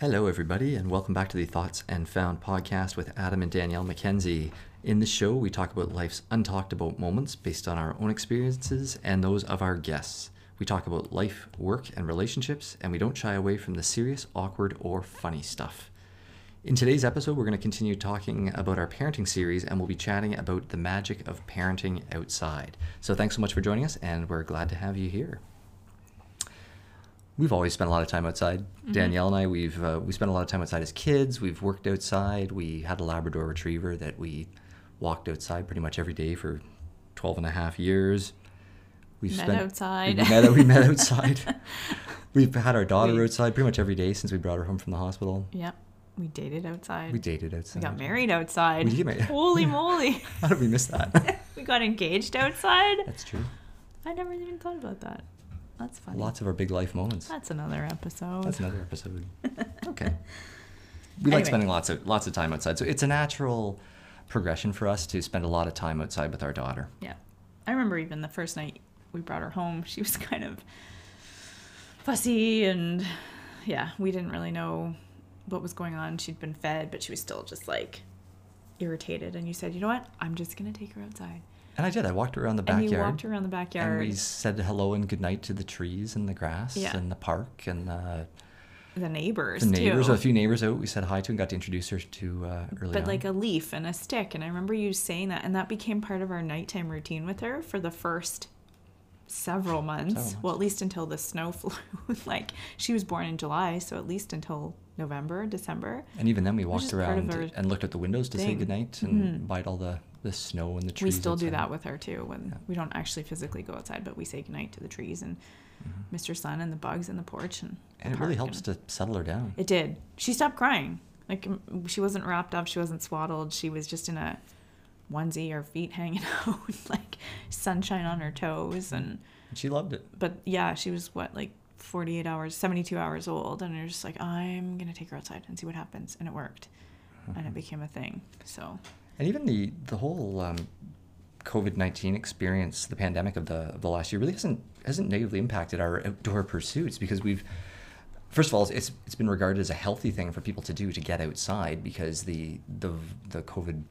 Hello, everybody, and welcome back to the Thoughts and Found podcast with Adam and Danielle McKenzie. In this show, we talk about life's untalked about moments based on our own experiences and those of our guests. We talk about life, work, and relationships, and we don't shy away from the serious, awkward, or funny stuff. In today's episode, we're going to continue talking about our parenting series, and we'll be chatting about the magic of parenting outside. So, thanks so much for joining us, and we're glad to have you here. We've always spent a lot of time outside. Mm-hmm. Danielle and I, we've uh, we spent a lot of time outside as kids. We've worked outside. We had a Labrador Retriever that we walked outside pretty much every day for 12 and a half years. We've Met outside. We met, we met outside. We've had our daughter We- outside pretty much every day since we brought her home from the hospital. Yep. We dated outside. We dated outside. We got married outside. We did married. Holy moly. How did we miss that? we got engaged outside. That's true. I never even thought about that. That's funny. Lots of our big life moments. That's another episode. That's another episode. Okay. We like spending lots of lots of time outside. So it's a natural progression for us to spend a lot of time outside with our daughter. Yeah. I remember even the first night we brought her home, she was kind of fussy and yeah, we didn't really know what was going on. She'd been fed, but she was still just like irritated. And you said, you know what? I'm just going to take her outside. And I did. I walked around the backyard. And you walked around the backyard. And we said hello and goodnight to the trees and the grass Yeah. and the park and the, the neighbors, the neighbors. too. A few neighbors out we said hi to and got to introduce her to uh, early but on. like a leaf and a stick and i remember you saying that and that became part of our nighttime routine with her for the first several months, Several months. well at least until the snow flew like she was born in july so at least until november december and even then we walked around and looked at the windows to say goodnight and Mhm. bite all the, the snow and the trees. we still do that with her too when Yeah. we don't actually physically go outside but we say goodnight to the trees and Mhm. mr sun and the bugs in the porch and And it really helps and- to settle her down. It did. She stopped crying. Like she wasn't wrapped up. She wasn't swaddled. She was just in a onesie, her feet hanging out, like sunshine on her toes, and And she loved it. but yeah, she was what like forty eight hours, seventy two hours old, and you're just like, I'm gonna take her outside and see what happens, and it worked, and it became a thing. So And even the the whole um, COVID nineteen experience, the pandemic of the of the last year, really hasn't hasn't negatively impacted our outdoor pursuits because we've first of all it's it's been regarded as a healthy thing for people to do to get outside because the the the COVID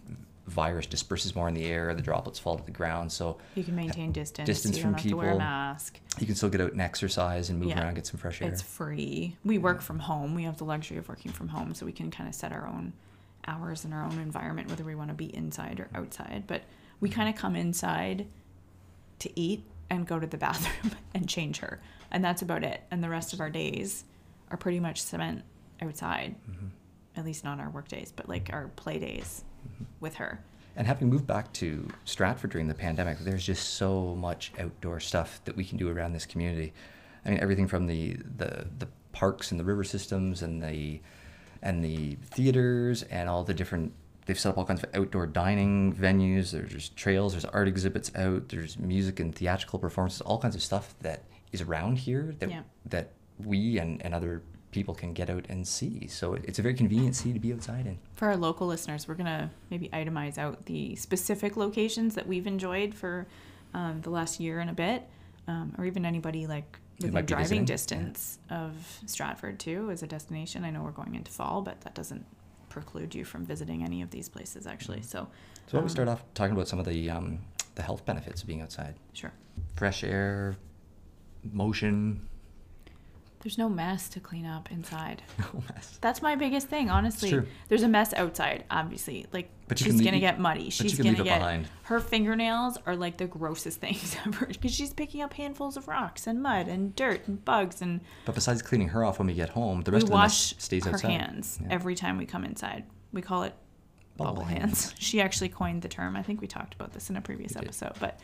virus disperses more in the air, the droplets fall to the ground, so you can maintain distance. Distance you from to wear a people. mask. you can still get out and exercise and move Yeah. around, get some fresh air. It's free. We work from home. We have the luxury of working from home, so we can kind of set our own hours in our own environment, whether we want to be inside or outside. But we kind of come inside to eat and go to the bathroom and change her, and that's about it. And the rest of our days are pretty much spent outside. Mhm. At least not our work days, but like our play days Mm-hmm. with her. And having moved back to Stratford during the pandemic, there's just so much outdoor stuff that we can do around this community. I mean, everything from the the, the parks and the river systems and the and the theaters and all the different. They've set up all kinds of outdoor dining venues. There's just trails. There's art exhibits out. There's music and theatrical performances. All kinds of stuff that is around here that Yeah. that we and, and other people can get out and see. So it's a very convenient city to be outside in. For our local listeners, we're gonna maybe itemize out the specific locations that we've enjoyed for um, the last year and a bit, um, or even anybody like within driving visiting, yeah. distance of Stratford too as a destination. I know we're going into fall, but that doesn't preclude you from visiting any of these places actually. So, So why don't we um, start off talking about some of the um, the health benefits of being outside? Sure. Fresh air, motion. There's no mess to clean up inside. No mess. That's my biggest thing, honestly. true. There's a mess outside, obviously. Like But she's can gonna get muddy. but She's you can gonna leave it get behind. her fingernails are like the grossest things ever because she's picking up handfuls of rocks and mud and dirt and bugs and But besides cleaning her off when we get home, the rest of the wash mess stays her outside. hands Yeah. every time we come inside. We call it Bubble bubble, hands. hands. She actually coined the term. I think we talked about this in a previous episode, but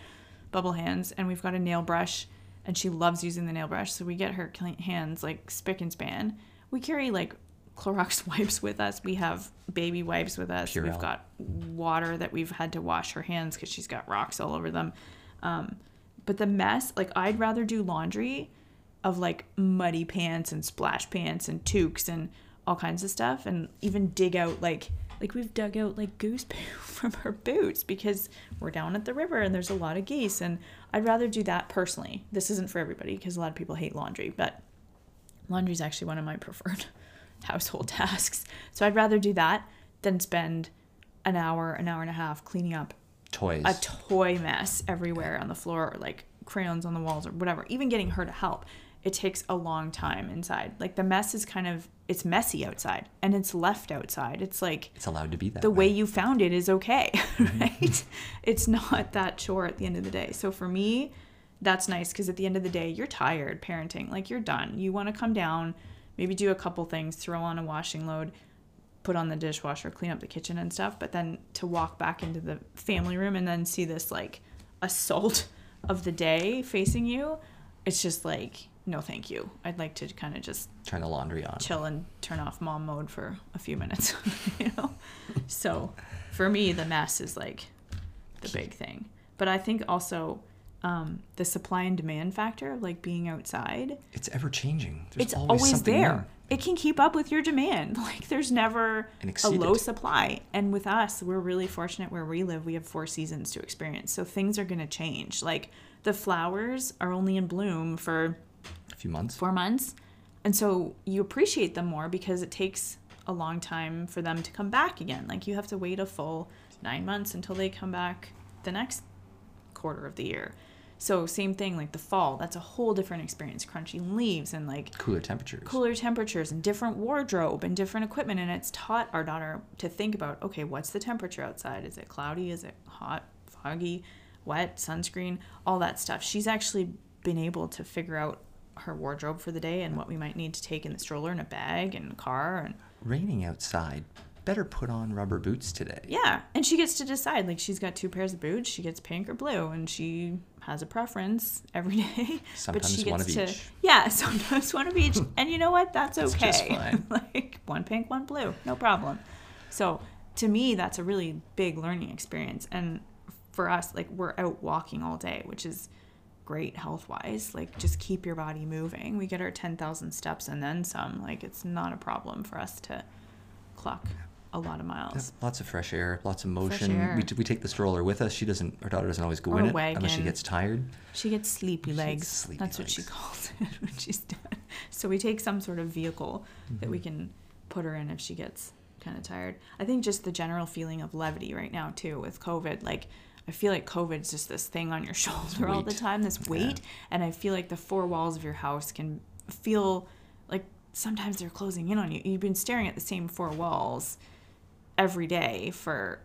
bubble hands. And we've got a nail brush, and she loves using the nail brush. So we get her hands like spick and span. We carry like Clorox wipes with us. We have baby wipes with us. Purell. We've got water that we've had to wash her hands because she's got rocks all over them. Um, but the mess, like I'd rather do laundry of like muddy pants and splash pants and toques and all kinds of stuff and even dig out like like we've dug out like goose poo from her boots because we're down at the river and there's a lot of geese and I'd rather do that personally. This isn't for everybody because a lot of people hate laundry, but laundry is actually one of my preferred household tasks. So I'd rather do that than spend an hour, an hour and a half cleaning up Toys. a toy mess everywhere on the floor or like crayons on the walls or whatever even getting her to help it takes a long time inside. Like the mess is kind of it's messy outside and it's left outside. It's like it's allowed to be that the way way. you found it is okay mm-hmm. right? It's not that chore at the end of the day. So for me that's nice because at the end of the day you're tired parenting like you're done. You want to come down maybe do a couple things throw on a washing load put on the dishwasher clean up the kitchen and stuff but then to walk back into the family room and then see this like assault of the day facing you it's just like no thank you. I'd like to kind of just Turn the laundry on. chill and turn off mom mode for a few minutes you know? So for me the mess is like the big thing. But i think also um, the supply and demand factor like being outside It's ever changing. There's it's always, always, something there. new. it can keep up with your demand. Like there's never a low supply. And with us we're really fortunate where we live. We have four seasons to experience. So things are going to change. Like the flowers are only in bloom for few months. four months. And so you appreciate them more because it takes a long time for them to come back again. Like you have to wait a full nine months until they come back the next quarter of the year. So same thing like the fall, that's a whole different experience. Crunching leaves and like Cooler temperatures. cooler temperatures and different wardrobe and different equipment and it's taught our daughter to think about okay what's the temperature outside is it cloudy is it hot foggy wet sunscreen all that stuff she's actually been able to figure out her wardrobe for the day and what we might need to take in the stroller and a bag and a car and Raining outside. Better put on rubber boots today. yeah and she gets to decide like she's got two pairs of boots she gets pink or blue and she has a preference every day but she Sometimes one gets of to each. yeah sometimes one of each and you know what that's That's okay just fine. like one pink one blue no problem so to me that's a really big learning experience and for us like we're out walking all day which is great health wise like just keep your body moving we get our 10,000 steps and then some like it's not a problem for us to clock a lot of Yep, miles Lots of fresh air, lots of motion. air. We, we take the stroller with us. She doesn't. Our daughter doesn't always go Or in a it unless she gets tired. She gets sleepy She gets legs. sleepy That's what she calls it when she's done. So we take some sort of vehicle that Mm-hmm. we can put her in if she gets kind of tired. I think just the general feeling of levity right now too with COVID. Like I feel like COVID's just this thing on your shoulder all the time, this Yeah. weight, and I feel like the four walls of your house can feel like sometimes they're closing in on you. You've been staring at the same four walls every day for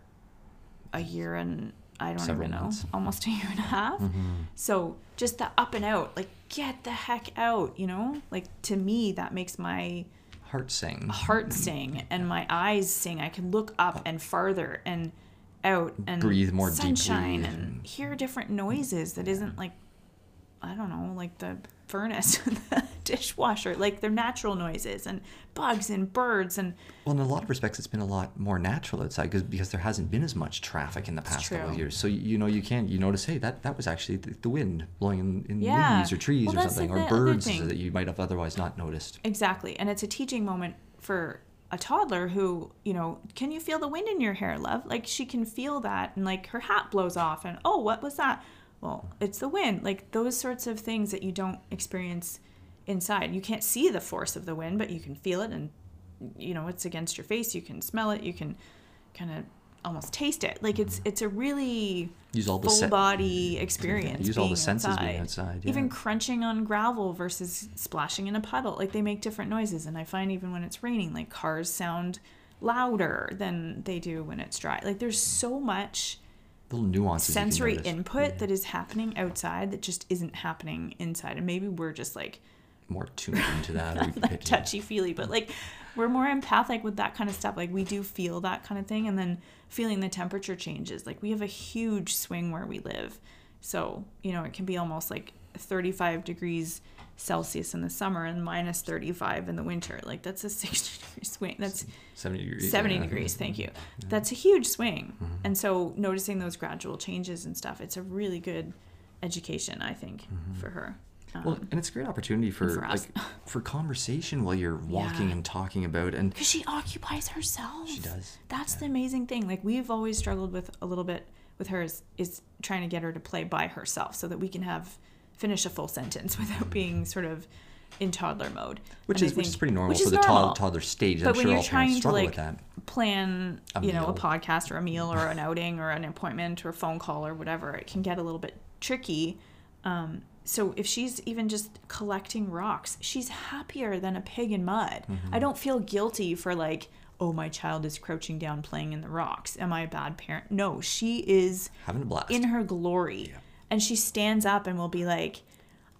a year and I don't Several even know, months. almost a year and a half. Mm-hmm. So just the up and out, like get the heck out, you know? Like to me, that makes my Heart sing. heart sing and my eyes sing. I can look up oh. and farther and out and Breathe more sunshine deeply and hear different noises that isn't like I don't know, like the furnace, the dishwasher, like they're natural noises and bugs and birds and Well, in a lot of respects, it's been a lot more natural outside because because there hasn't been as much traffic in the past couple of years. So you, you know you can you notice hey that that was actually the, the wind blowing in, in Yeah. leaves or trees Well, or something like or birds that you might have otherwise not noticed. Exactly. And it's a teaching moment for a toddler who, you know, can you feel the wind in your hair, love? Like she can feel that and like her hat blows off and oh, what was that? Well, it's the wind. Like those sorts of things that you don't experience inside. You can't see the force of the wind, but you can feel it and you know, it's against your face, you can smell it, you can kind of almost taste it. Like it's it's a really Use all the full body experience. use all the senses being outside, Even crunching on gravel versus splashing in a puddle. Like they make different noises. And I find even when it's raining, like cars sound louder than they do when it's dry. Like there's so much Little nuances. sensory input that is happening outside that just isn't happening inside. And maybe we're just like More tuned into that. Or you can like pick touchy feely, but like we're more empathic with that kind of stuff. Like we do feel that kind of thing, and then feeling the temperature changes. Like we have a huge swing where we live, so you know it can be almost like 35 degrees Celsius in the summer and minus 35 in the winter. Like that's a 60 degree swing. That's 70 degrees. 70 yeah. degrees thank you that's a huge swing Mm-hmm. and so noticing those gradual changes and stuff it's a really good education i think for her um, Well, and it's a great opportunity for, for like for conversation while you're walking Yeah. and talking about and because she occupies herself She does, that's the amazing thing like we've always struggled with a little bit with her is, is trying to get her to play by herself so that we can have finish a full sentence without being sort of in toddler mode. Which And is which is pretty normal which for the normal. toddler, stage. But I'm when sure you're all trying to like plan, A you know, a podcast or a meal or an outing or an appointment or a phone call or whatever, it can get a little bit tricky. Um, so if she's even just collecting rocks, she's happier than a pig in mud. Mm-hmm. I don't feel guilty for like, oh, my child is crouching down playing in the rocks. Am I a bad parent? No, she is Having a blast. in her glory. And she stands up and will be like,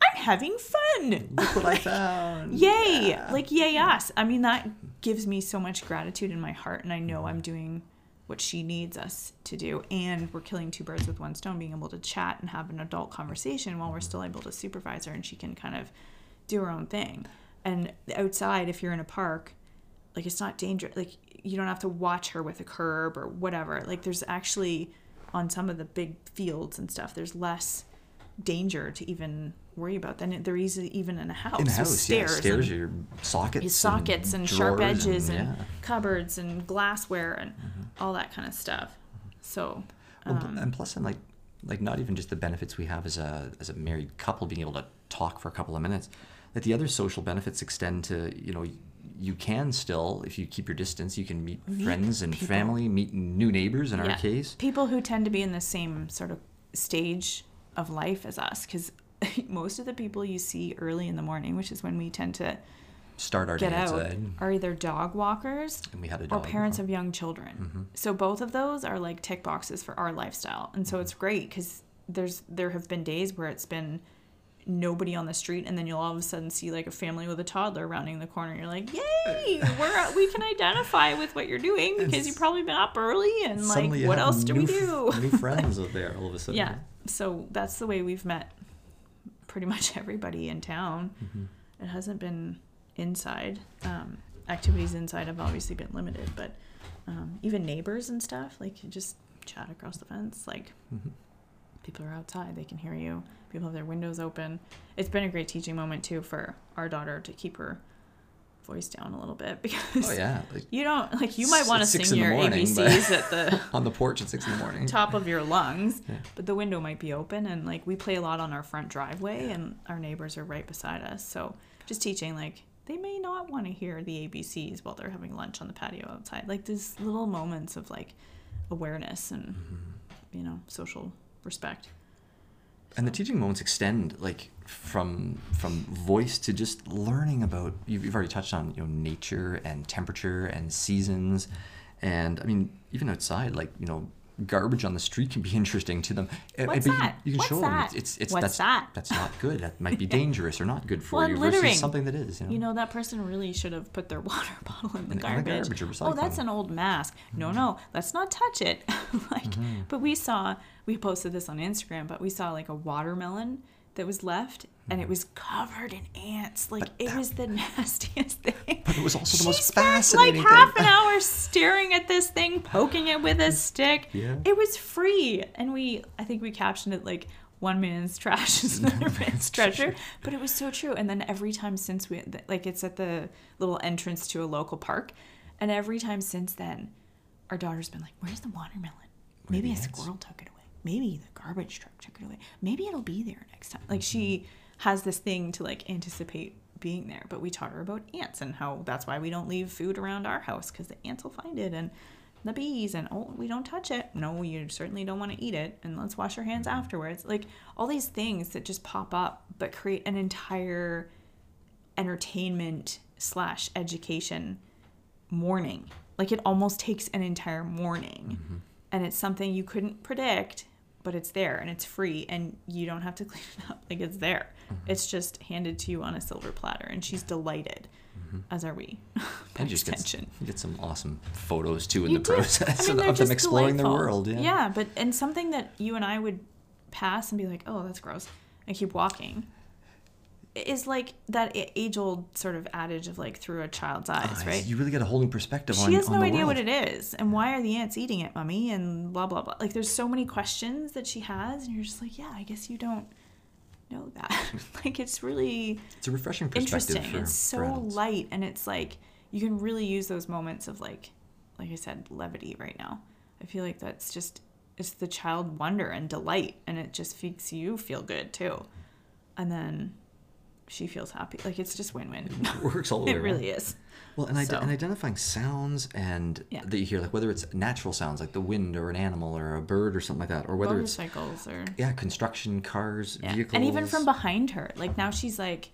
I'm having fun. Look what I found. Yay! Yeah. Like, yay, us. I mean, that gives me so much gratitude in my heart, and I know. I'm doing what she needs us to do. And we're killing two birds with one stone, being able to chat and have an adult conversation while we're still able to supervise her and she can kind of do her own thing. And outside, if you're in a park, like, it's not dangerous. Like, you don't have to watch her with a curb or whatever. Like, there's actually, on some of the big fields and stuff, there's less danger to even worry about than there is even in a house. in with house, yeah, stairs stairs, and- your sockets, sockets and, sharp edges and, yeah. Mm-hmm. cupboards and glassware and all that kind of stuff. So, Well, um, and plus, and like, like not even just the benefits we have as a as a married couple being able to talk for a couple of minutes. That the other social benefits extend to you know you can still if you keep your distance you can meet, Meet friends and people. family, meet new neighbors in our case. people who tend to be in the same sort of stage of life as us, because most of the people you see early in the morning, which is when we tend to Start our get day out, outside, are either dog walkers and we had a or dog. parents of young children. Mm-hmm. So both of those are like tick boxes for our lifestyle, and so mm-hmm. it's great because there's there have been days where it's been nobody on the street, and then you'll all of a sudden see like a family with a toddler rounding the corner. And you're like, yay! We're we can identify with what you're doing because you've probably been up early, and like what else do we do? new friends out there all of a sudden. yeah. So that's the way we've met pretty much everybody in town. It hasn't been inside. Um, activities inside have obviously been limited, but um, even neighbors and stuff, like you just chat across the fence. Like Mhm. people are outside, they can hear you. People have their windows open. It's been a great teaching moment too for our daughter to keep her voice down a little bit oh, because Oh yeah, like you don't like you might want to sing your morning, ABCs at the on the porch at six in the morning. top of your lungs, Yeah. but the window might be open. And like we play a lot on our front driveway, and our neighbors are right beside us. So just teaching, like, they may not want to hear the ABCs while they're having lunch on the patio outside. Like, these little moments of like awareness and, mm-hmm. you know, social respect. And the teaching moments extend like from from voice to just learning about you've, you've already touched on you know nature and temperature and seasons and i mean even outside like you know garbage on the street can be interesting to them Uh, What's you- that? you, can What's show them that? it's it's What's that's that? that's not good that might be dangerous or not good for Well, you and littering. versus something that is you know, You know, that person really should have put their water bottle in the In- in the garbage. garbage oh, that's an old mask. No, no, let's not touch it. like, Mm-hmm. but we saw, we posted this on Instagram, but we saw like a watermelon that was left and it mm-hmm. was covered in ants. Like, it was the nastiest thing. But it was also the She most spent fascinating like half an hour staring at this thing, poking it with a mm. stick. Yeah. It was free. And we, I think we captioned it like, one man's trash is another man's treasure. But it was so true. And then every time since we, like, it's at the little entrance to a local park. And every time since then, our daughter's been like, where's the watermelon? Where Maybe a ants? squirrel took it away. Maybe the garbage truck took it away. Maybe it'll be there next time. Like, she has this thing to like anticipate being there. But we taught her about ants and how that's why we don't leave food around our house because the ants will find it and the bees and oh we don't touch it. No, you certainly don't want to eat it and let's wash our hands mm-hmm. afterwards. Like all these things that just pop up but create an entire entertainment slash education morning. Like it almost takes an entire morning. Mm-hmm. And it's something you couldn't predict, but it's there and it's free and you don't have to clean it up. Like it's there. Mm-hmm. It's just handed to you on a silver platter and she's delighted, mm-hmm. as are we. and just get, extension. you get some awesome photos too in You the do. process I mean, of them exploring delightful. the world yeah Yeah, but and something that you and I would pass and be like, "Oh, that's gross," and keep walking, is like that age old sort of adage of like through a child's eyes, Ah, right? you really get a whole new perspective on she has no idea world. what it is and why are the ants eating it mummy and blah blah blah. Like there's so many questions that she has and you're just like yeah i guess you don't know that. Like it's really It's a refreshing perspective interesting. for, it's so light and it's like you can really use those moments of like like i said levity right now. I feel like that's just it's the child wonder and delight and it just makes you feel good too. And then she feels happy. Like it's just win-win. It works all the way it around. really is. Well, and, So- and identifying sounds and Yeah. that you hear, like whether it's natural sounds like the wind or an animal or a bird or something like that, or whether it's Motorcycles or yeah, construction, cars, Yeah. vehicles, And even from behind her, like now she's like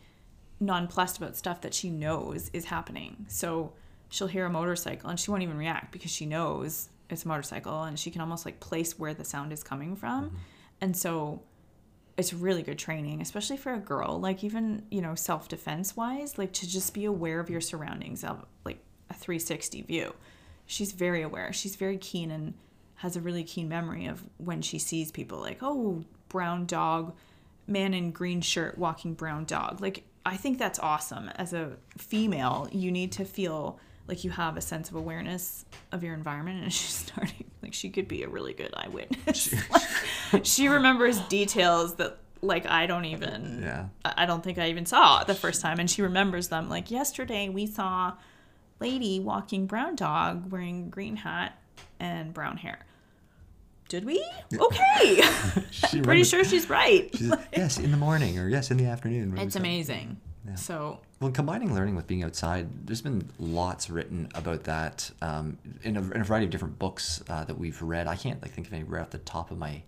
nonplussed about stuff that she knows is happening. So she'll hear a motorcycle and she won't even react because she knows it's a motorcycle and she can almost like place where the sound is coming from. Mm-hmm. And so it's really good training, especially for a girl, like even, you know, self defense wise, like to just be aware of your surroundings of like a 360 view. She's very aware. She's very keen and has a really keen memory of when she sees people like, oh, brown dog, man in green shirt walking brown dog. Like, I think that's awesome. As a female, you need to feel like you have a sense of awareness of your environment and she's starting like she could be a really good eyewitness she remembers details that like i don't even Yeah. I don't think I even saw the first time. And she remembers them. Like yesterday, we saw lady walking brown dog wearing green hat and brown hair. Did we? Okay. Pretty sure she's right. she's- yes, in the morning or yes, in the afternoon. It's amazing. So Well, combining learning with being outside, there's been lots written about that um, in, a, in a variety of different books uh, that we've read. I can't like think of any right off the top of my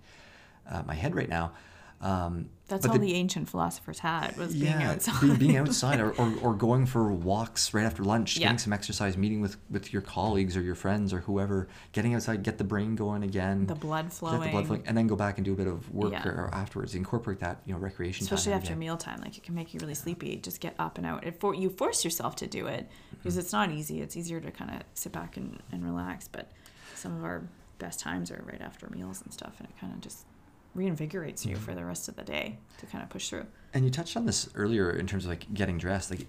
uh, my head right now. Um, that's all the- the, ancient philosophers had was being outside. be- being outside or, or, or going for walks right after lunch, Yeah. getting some exercise, meeting with, with your colleagues or your friends or whoever, getting outside, get the brain going again. the blood get flowing. the blood flowing, and then go back and do a bit of work Yeah. or, afterwards. Incorporate that, you know, recreation especially after mealtime like it can make you really sleepy just get up and out it for you force yourself to do it because it's not easy it's easier to kind of sit back and, and relax but some of our best times are right after meals and stuff and it kind of just reinvigorates you for mm-hmm. the rest of the day to kind of push through And you touched on this earlier in terms of like getting dressed. Like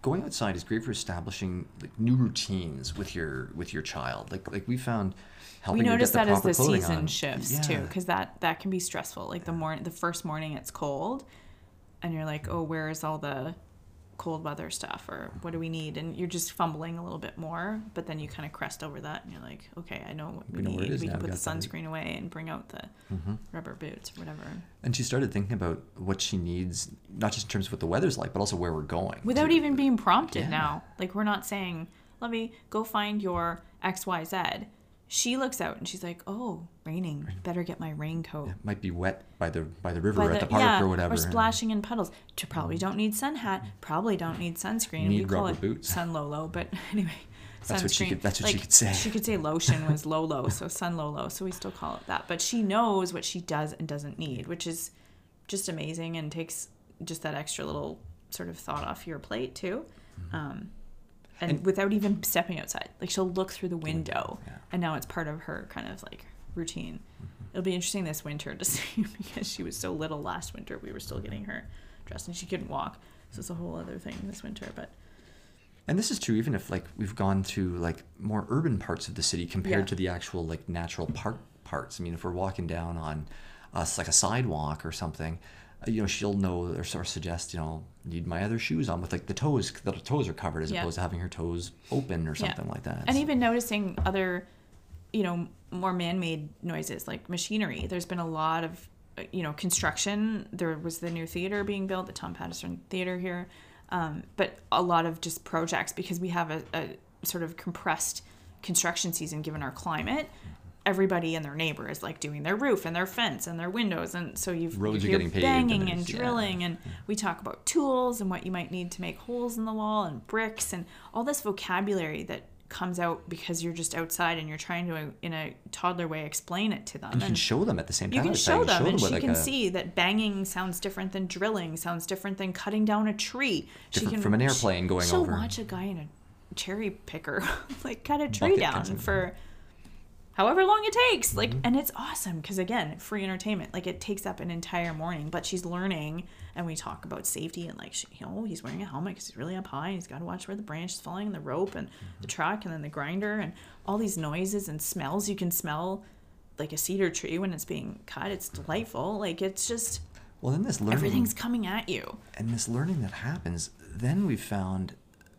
going outside is great for establishing like new routines with your with your child. Like like we found helping we her notice get the that as the season on. shifts yeah. too because that that can be stressful like the morning the first morning it's cold and you're like oh where is all the cold weather stuff or what do we need and you're just fumbling a little bit more but then you kind of crest over that and you're like okay i know what we, We know need we now, can put the got that. sunscreen away and bring out the Mhm. rubber boots or whatever And she started thinking about what she needs, not just in terms of what the weather's like, but also where we're going. without too. even being prompted Yeah. now like we're not saying let me go find your xyz she looks out and she's like oh raining better get my raincoat It might be wet by the by the river by or at the- the park yeah, or whatever. Or splashing in puddles. To probably don't need sun hat. Probably don't need sunscreen. Need we call it boots. sun lolo, but anyway. That's what she sunscreen. could- that's what she could say. She could say lotion was lolo, so sun lolo, so we still call it that. But she knows what she does and doesn't need, which is just amazing and takes just that extra little sort of thought off your plate too. Mm-hmm. Um, and, And- without even stepping outside, like she'll look through the window, yeah. and now it's part of her kind of like routine. Mm-hmm. It'll be interesting this winter to see because she was so little last winter. We were still getting her dressed, and she couldn't walk, so it's a whole other thing this winter. But And this is true even if like we've gone to like more urban parts of the city compared Yeah. to the actual like natural park parts. I mean, if we're walking down on us like a sidewalk or something, uh, you know, she'll know or sort of suggest, you know, need my other shoes on with like the toes, the toes are covered as Yeah. opposed to having her toes open or Yeah. something like that. and even noticing other, you know, more man-made noises like machinery. There's been a lot of, uh, you know, construction. There was the new theater being built, the Tom Patterson Theater here, um, but a lot of just projects because we have a, a sort of compressed construction season given our climate. Everybody and their neighbor is like doing their roof and their fence and their windows, and so you've Roads are you hear getting paved and banging and, there's- yeah. drilling, and we talk about tools and what you might need to make holes in the wall and bricks and all this vocabulary that comes out because you're just outside and you're trying to in a toddler way explain it to them you can and show them at the same time. you can show You them and she like, can a- see that banging sounds different than drilling sounds different than cutting down a tree she can from an airplane going she'll over. watch a guy in a cherry picker like cut a tree Bucket down for however long it takes like Mm-hmm. and it's awesome because again free entertainment like it takes up an entire morning but she's learning and we talk about safety and like she, you know he's wearing a helmet because he's really up high and he's got to watch where the branch is falling and the rope and the Mm-hmm. truck and then the grinder and all these noises and smells. You can smell like a cedar tree when it's being cut. It's delightful. Like it's just well, then this learning everything's coming at you. And this learning that happens, then we found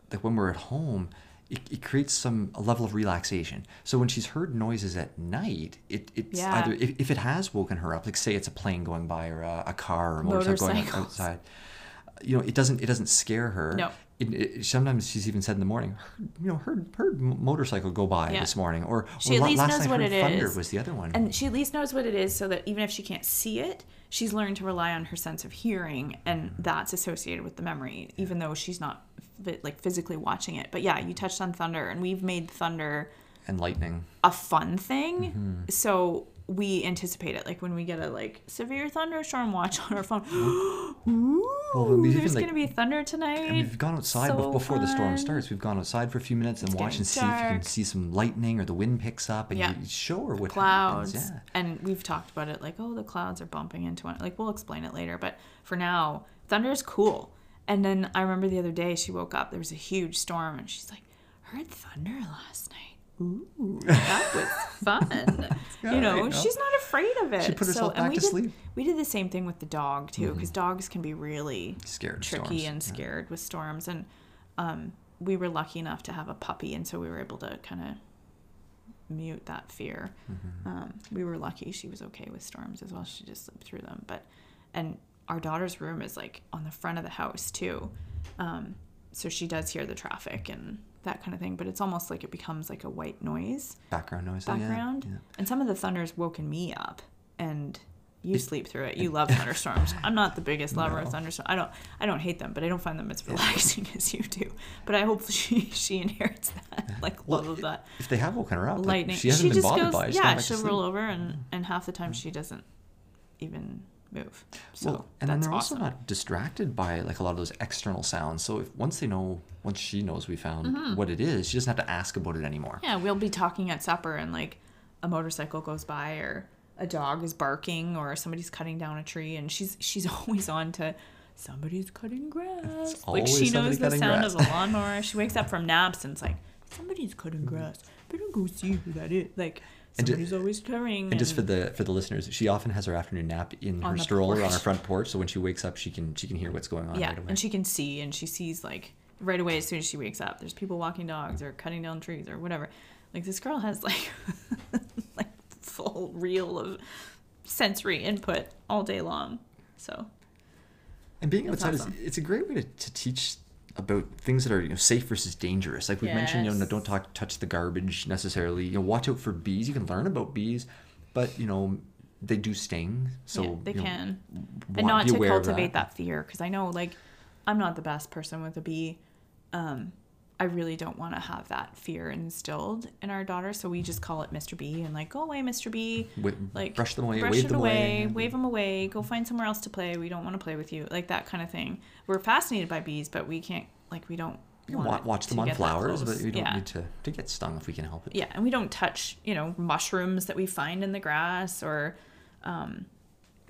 that when we're at home, it, it creates some a level of relaxation. So when she's heard noises at night, it, it's Yeah. either if, if it has woken her up, like say it's a plane going by or a, a car or a motorcycle going outside, uh, you know, it doesn't it doesn't scare her. No. It, it, sometimes she's even said in the morning, you know, heard heard motorcycle go by Yeah. this morning, or, She or at least last knows night what heard it thunder is. was the other one. And she at least knows what it is so that even if she can't see it, she's learned to rely on her sense of hearing and mm-hmm. that's associated with the memory, even though she's not like physically watching it. But yeah, you touched on thunder and we've made thunder and lightning. a fun thing. Mm-hmm. So we anticipate it. Like when we get a like severe thunderstorm watch on our phone. Ooh, Well, we even, there's like- gonna be thunder tonight. And we've gone outside So bef- before the storm starts. We've gone outside for a few minutes and watch and see if you can see some lightning or the wind picks up, and Yeah. you show her what clouds happens. Yeah. and we've talked about it like oh the clouds are bumping into one. like we'll explain it later but for now thunder is cool and then i remember the other day she woke up there was a huge storm and she's like heard thunder last night Ooh, that was fun. You know, she's not afraid of it. She put herself so, and back we to did, sleep. We did the same thing with the dog too, because dogs can be really Scared tricky and yeah. scared with storms. And um, we were lucky enough to have a puppy, and so we were able to kind of mute that fear. Mm-hmm. Um, we were lucky; she was okay with storms as well. She just lived through them. But and our daughter's room is like on the front of the house too, um, so she does hear the traffic and that kind of thing. But it's almost like it becomes like a white noise Background noise. background. yeah. And some of the thunder's woken me up, and you sleep through it. You love thunderstorms. I'm not the biggest lover of thunderstorms. I don't. I don't hate them, but I don't find them as relaxing as you do. But I hope she she inherits that, like Well, love of that If they have woken her up, like, lightning. she hasn't been just bothered goes, by it. She's yeah, she'll roll over, and and half the time she doesn't even move. So well, and then they're awesome. also not distracted by like a lot of those external sounds. So if once they know, once she knows we found Mm-hmm. what it is, she doesn't have to ask about it anymore. Yeah, we'll be talking at supper and like a motorcycle goes by or a dog is barking or somebody's cutting down a tree and she's she's always on to somebody's cutting grass. Like she knows the sound grass. of a lawnmower. She wakes up from naps and it's like somebody's cutting grass. Better go see who that is. Like And ju- somebody's always cutting. And just for the for the listeners, she often has her afternoon nap in her stroller on her front porch. So when she wakes up, she can she can hear what's going on yeah, right away. and she can see and she sees like right away as soon as she wakes up. There's people walking dogs or cutting down trees or whatever. Like this girl has like like full reel of sensory input all day long. So And being outside awesome. is it's a great way to, to teach about things that are you know safe versus dangerous. Like we have mentioned, you know, don't talk touch the garbage necessarily. You know, watch out for bees. You can learn about bees, but you know they do sting. So yeah, they you know, can. wa- and not to cultivate that, fear because I know like I'm not the best person with a bee. Um, I really don't want to have that fear instilled in our daughter, so we just call it Mr. B and like go away, Mr. B. Like brush them away, brush wave it them away, away. wave them away, go find somewhere else to play. We don't want to play with you, like that kind of thing. We're fascinated by bees, but we can't like we don't You can want watch them on flowers, but we don't yeah. need to, to get stung if we can help it. Yeah, and we don't touch, you know, mushrooms that we find in the grass or um,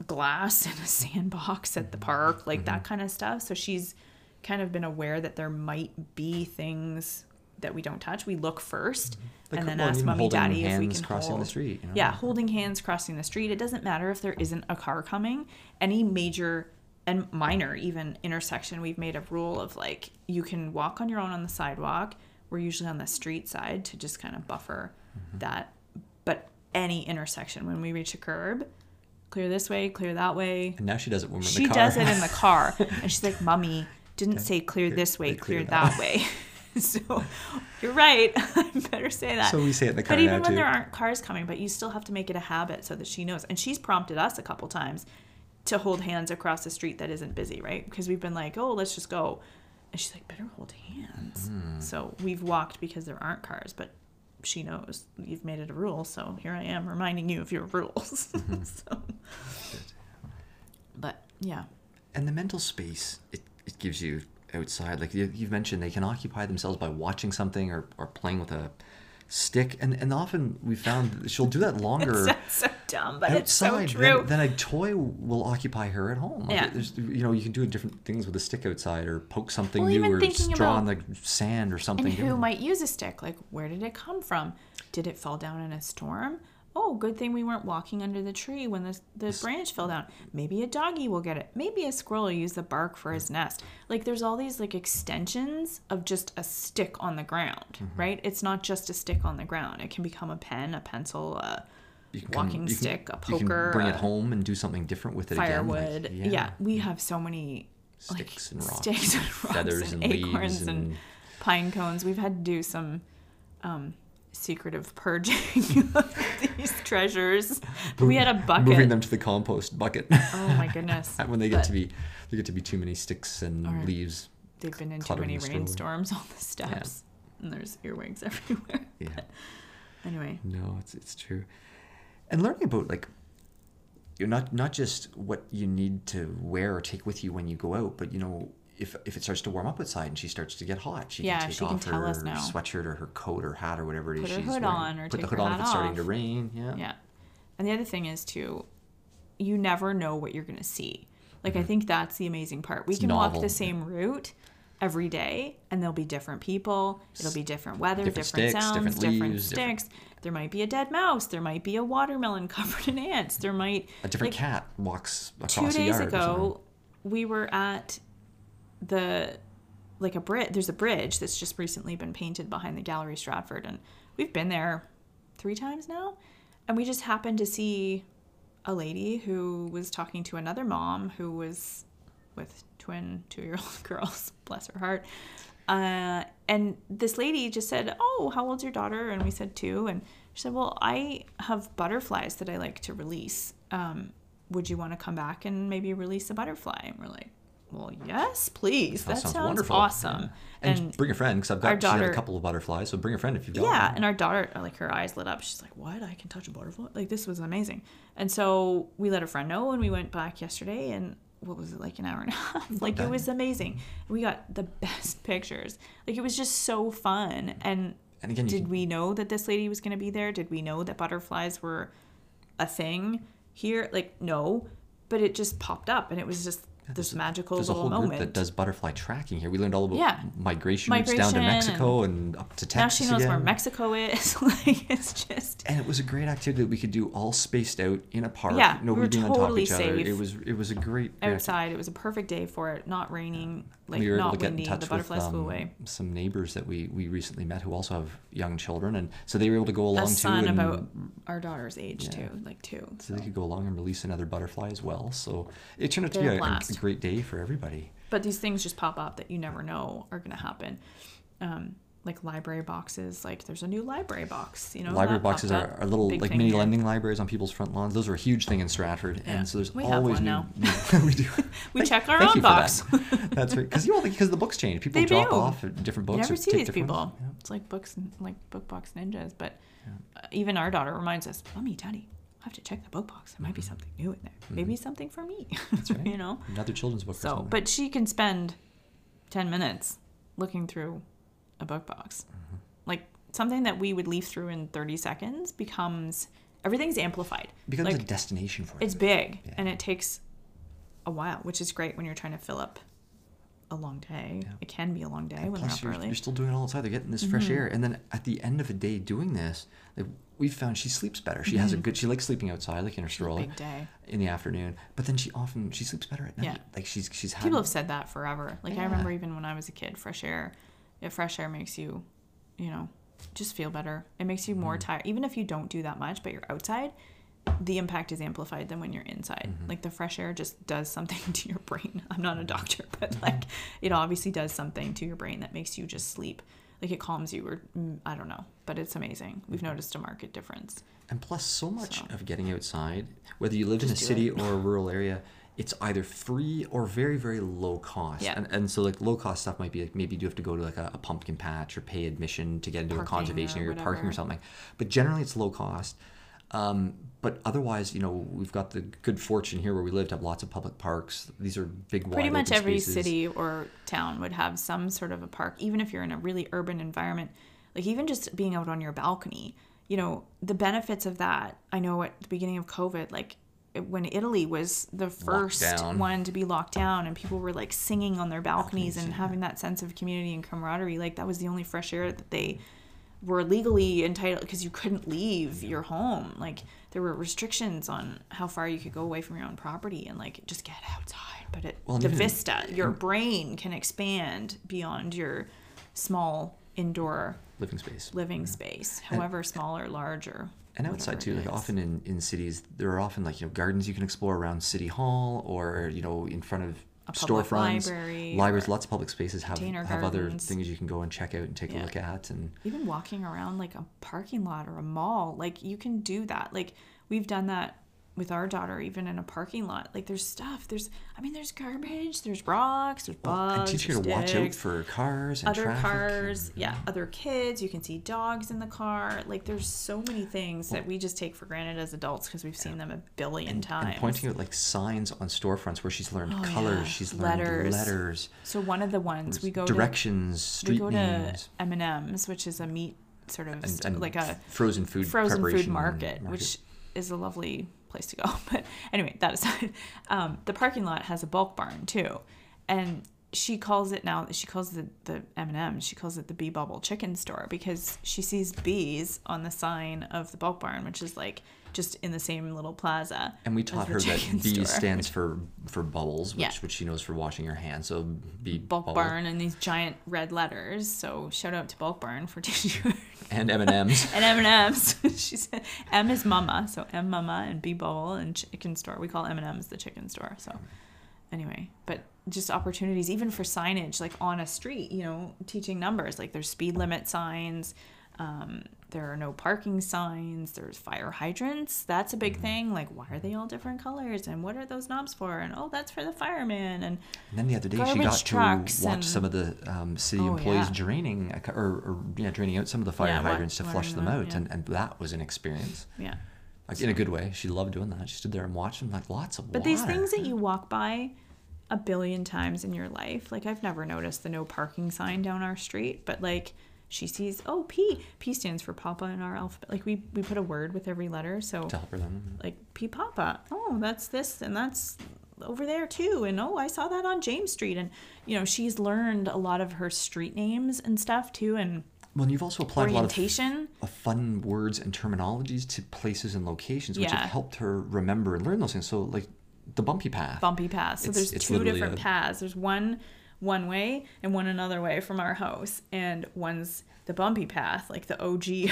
glass in a sandbox at the park, like Mm-hmm. that kind of stuff. So she's kind of been aware that there might be things that we don't touch. We look first Like, and then well, ask mommy, daddy if we can crossing the hold. street, you know? Yeah, holding hands crossing the street. It doesn't matter if there isn't a car coming. Any major and minor even intersection, we've made a rule of like you can walk on your own on the sidewalk. We're usually on the street side to just kind of buffer Mm-hmm. that. But any intersection, when we reach a curb, clear this way, clear that way. And now she does it when we're in She the car. does it in the car, and she's like, "Mummy didn't say clear this way, clear that that way." so you're right. I better say that. So we say it in the car But even when too. there aren't cars coming, but you still have to make it a habit so that she knows. And she's prompted us a couple times to hold hands across the street that isn't busy, right? Because we've been like, "Oh, let's just go," and she's like, "Better hold hands." Hmm. So we've walked because there aren't cars, but she knows you've made it a rule. So here I am reminding you of your rules. Mm-hmm. so, but yeah, and the mental space it, it gives you outside like you, you've mentioned they can occupy themselves by watching something or, or playing with a stick and, and often we found she'll do that longer it so dumb, but it's so true. than, than a toy will occupy her at home like Yeah. there's you know you can do different things with a stick outside or poke something Well, new or draw on the sand or something And who different. might use a stick? Like, where did it come from? Did it fall down in a storm? Oh, good thing we weren't walking under the tree when the, the branch fell down. Maybe a doggy will get it. Maybe a squirrel will use the bark for his nest. Like, there's all these like extensions of just a stick on the ground, Mm-hmm. right? It's not just a stick on the ground. It can become a pen, a pencil, a can come- walking can- stick, a you can poker, bring it home and do something different with it again like, firewood. yeah. we have so many like Sticks and rocks, sticks and rocks feathers and, and acorns leaves and, and pine cones. We've had to do some um, secretive purging of these treasures. We had a bucket. moving them to the compost bucket Oh my goodness! when they get But to be they get to be too many sticks and leaves. they've been in too many rainstorms on the steps, and there's earwigs everywhere. Yeah. Anyway, No, it's it's true. And learning about like you're not not just what you need to wear or take with you when you go out, but you know if if it starts to warm up outside and she starts to get hot, she Yeah, can take she can off tell her sweatshirt or her coat or hat or whatever it is Put her she's hood wearing. on or Put the hood on if it's starting to rain. Yeah. yeah. And the other thing is too, you never know what you're gonna see. Like Mm-hmm. I think that's the amazing part. We It's can walk novel, the yeah. same route every day, and there'll be different people. It'll be different weather, Different different, sticks, sounds, different different, leaves, different- sticks. There might be a dead mouse. There might be a watermelon covered in ants. There might A different like, cat walks across two days yard or something. ago we were at the like a bridge there's a bridge that's just recently been painted behind the gallery stratford and we've been there three times now. And we just happened to see a lady who was talking to another mom who was with twin two-year-old girls bless her heart. Uh, and this lady just said oh how old's your daughter? And we said two. And she said well i have butterflies that i like to release. Um, would you want to come back and maybe release a butterfly? And we're like well yes please. That, sounds, wonderful. awesome. Yeah. And, and bring a friend because I've got daughter- a couple of butterflies, so bring a friend if you've got yeah one. and our daughter like her eyes lit up. She's like what? I can touch a butterfly? Like this was amazing. And so we let a friend know and we went back yesterday and what was it like an hour and a half? Like it was amazing. We got the best pictures. Like it was just so fun. And And again, did can- we know that this lady was going to be there? Did we know that butterflies were a thing here? Like no. But it just popped up and it was just this magical There's a whole moment group that does butterfly tracking here. We learned all about Yeah. migration, routes down to Mexico and, up to Texas. now she knows where mexico is like it's just and it was a great activity that we could do all spaced out in a park. Yeah, we nobody were being on top of totally each other. It safe. was it was a great great outside. It was a perfect day for it. Not raining, like we were able to get in touch The with flew um, away. some neighbors that we, we recently met who also have young children, and so they were able to go along A too. son and about our daughter's age Yeah. too, like two. so they could go along and release another butterfly as well. So it turned out to be a, a a great day for everybody. But these things just pop up that you never know are gonna happen. Um, like library boxes. Like there's a new library box. You know, library boxes are, are little Big like mini here. lending libraries on people's front lawns. Those are a huge thing in Stratford, Yeah. and so there's We always new. now. we do. We Thank- check our own you box. that. That's right, because you all because the books change. People They drop do. off different You books. never or see take these different people. Yeah. It's like books, like book box ninjas. But uh, even our daughter reminds us, "Mommy, Daddy, I have to check the book box. There might be something new in there. Maybe something for me." Mm-hmm. That's right. you know. Another children's book. So, but she can spend 10 minutes looking through a book box. Mm-hmm. Like something that we would leaf through in 30 seconds becomes everything's amplified. becomes like a destination for it. it's big Yeah. and it takes a while, which is great when you're trying to fill up a long day. Yeah. It can be a long day And when they're plus, up you're, early. Mm-hmm. you're still doing it all outside. They're getting this fresh air, and then at the end of a day doing this, like, we found she sleeps better. She has a good. She likes sleeping outside, like in her stroller, Mm-hmm. In the afternoon. But then she often she sleeps better at night. Yeah. Like she's she's had People have said that forever. Like I remember even when I was a kid, fresh air, yeah, fresh air makes you, you know, just feel better. It makes you Mm-hmm. more tired. Even if you don't do that much, but you're outside, the impact is amplified than when you're inside. Mm-hmm. Like the fresh air just does something to your brain. I'm not a doctor, but like it obviously does something to your brain that makes you just sleep. Like it calms you, or mm, I don't know, but it's amazing. We've Mm-hmm. noticed a market difference. And plus, so much So. of getting outside, whether you lived in a city it. or a rural area, it's either free or very, very low cost. Yeah. And, and so, like, low cost stuff might be like maybe you have to go to like a, a pumpkin patch or pay admission to get into a Parking conservation or area, parking or something. But generally, it's low cost. Um, but otherwise, you know, we've got the good fortune here where we live to have lots of public parks. These are big, Pretty much every spaces. city or town would have some sort of a park, even if you're in a really urban environment. Like even just being out on your balcony, you know, the benefits of that. I know at the beginning of COVID, like when Italy was the first one to be locked down and people were like singing on their balconies, and yeah. having that sense of community and camaraderie, like that was the only fresh air that they were legally entitled because you couldn't leave your home. Like there were restrictions on how far you could go away from your own property and like just get outside. But it, Well, the even- vista, your brain can expand beyond your small indoor living space. living space, however small or large or And outside too, like often in, in cities, there are often like you know gardens you can explore around City Hall or you know in front of storefronts, library, libraries, lots of public spaces have have other things you can go and check out and take a look at and even walking around like a parking lot or a mall like you can do that. Like we've done that with our daughter even in a parking lot. Like there's stuff there's i mean there's garbage there's rocks there's bugs and teach her to watch out for cars and other cars yeah other kids you can see dogs in the car. Like there's so many things that we just take for granted as adults because we've seen them a billion times and pointing out like signs on storefronts where she's learned Oh, colors, yeah. she's learned Letters. letters, so one of the ones we go to directions, we street go names, to m&ms which is a meat sort of and, and like a frozen food frozen food preparation market, which is a lovely place to go. But anyway, that aside, um, the parking lot has a bulk barn too, and she calls it now. She calls it the M and M. She calls it the Bee Bubble Chicken Store because she sees bees on the sign of the bulk barn, which is like just in the same little plaza. And we taught her that B store, stands for for bubbles, which Yeah. which she knows for washing your hands. So B Bulk bubble. Barn and these giant red letters. So shout out to Bulk Barn for teaching her and M and M's. and M and M's. She said M is Mama, so M Mama and B Bubble and Chicken Store. We call M and M's the chicken store. So anyway, but just opportunities even for signage, like on a street. You know, teaching numbers. Like there's speed limit signs. Um, there are no parking signs. There's fire hydrants. That's a big thing. Like, why are they all different colors? And what are those knobs for? And oh, that's for the fireman. And And then the other day she got to watch and- some of the um, city Oh, employees yeah. draining, or, or yeah, draining out some of the fire Yeah, hydrants to flush them out, yeah. and, and that was an experience. yeah. Like in a good way. She loved doing that. She stood there and watched them like lots of But water. these things that you walk by a billion times in your life, like I've never noticed the no parking sign down our street, but like she sees, oh, P. P stands for Papa in our alphabet. Like we, we put a word with every letter. So to help her then. like P Papa. Oh, that's this and that's over there too. And oh, I saw that on James Street. And you know, she's learned a lot of her street names and stuff too and Well, and you've also applied a lot of, of fun words and terminologies to places and locations, which Yeah. have helped her remember and learn those things. So, like the bumpy path. bumpy path. So It's- there's it's two different a- paths. There's one one way and one another way from our house, and one's the bumpy path, like the OG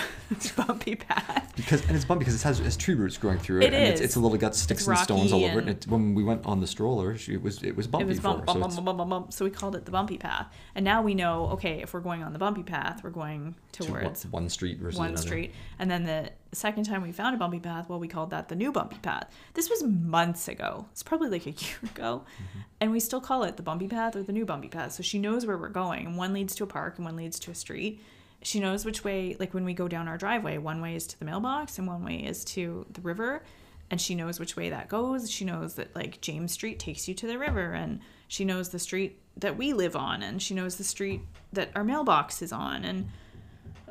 bumpy path. Because and it's bumpy because it has, it has tree roots growing through it, It and It's, is. it's a little got sticks and stones all over it. And it. When we went on the stroller, it was it was bumpy It was for bump, bump, so bump, bump, bump. So we called it the bumpy path. And now we know, okay, if we're going on the bumpy path, we're going to towards one, one street versus one another. street. And then the second time we found a bumpy path, well, we called that the new bumpy path. This was months ago. It's probably like a year ago. Mm-hmm. And we still call it the bumpy path or the new bumpy path. So she knows where we're going. And one leads to a park and one leads to a street. She knows which way, like when we go down our driveway, one way is to the mailbox and one way is to the river. And she knows which way that goes. She knows that like James Street takes you to the river. And she knows the street that we live on. And she knows the street that our mailbox is on. And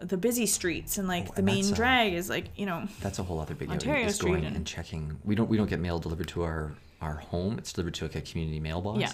the busy streets and like Oh, the and main uh, drag is like you know That's a whole other big. Ontario Is Street going and- and checking. We don't we don't get mail delivered to our our home. It's delivered to like a community mailbox. Yeah.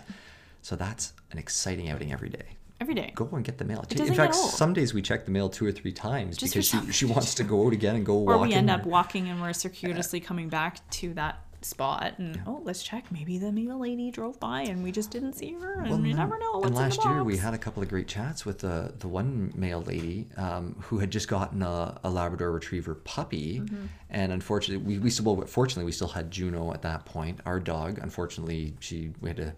So that's an exciting outing every day. every day. Go and get the mail. doesn't In fact, some days we check the mail two or three times Just because she, she wants to go out again and go Or walking. we end or- up walking and we're circuitously coming back to that spot and oh let's check. Maybe the mail lady drove by and we just didn't see her and Well, you never know what's And last year we had a couple of great chats with the the one male lady um, who had just gotten a, a Labrador Retriever puppy, Mm-hmm. and unfortunately we, we still well, fortunately we still had Juno at that point. Our dog, unfortunately, she we had to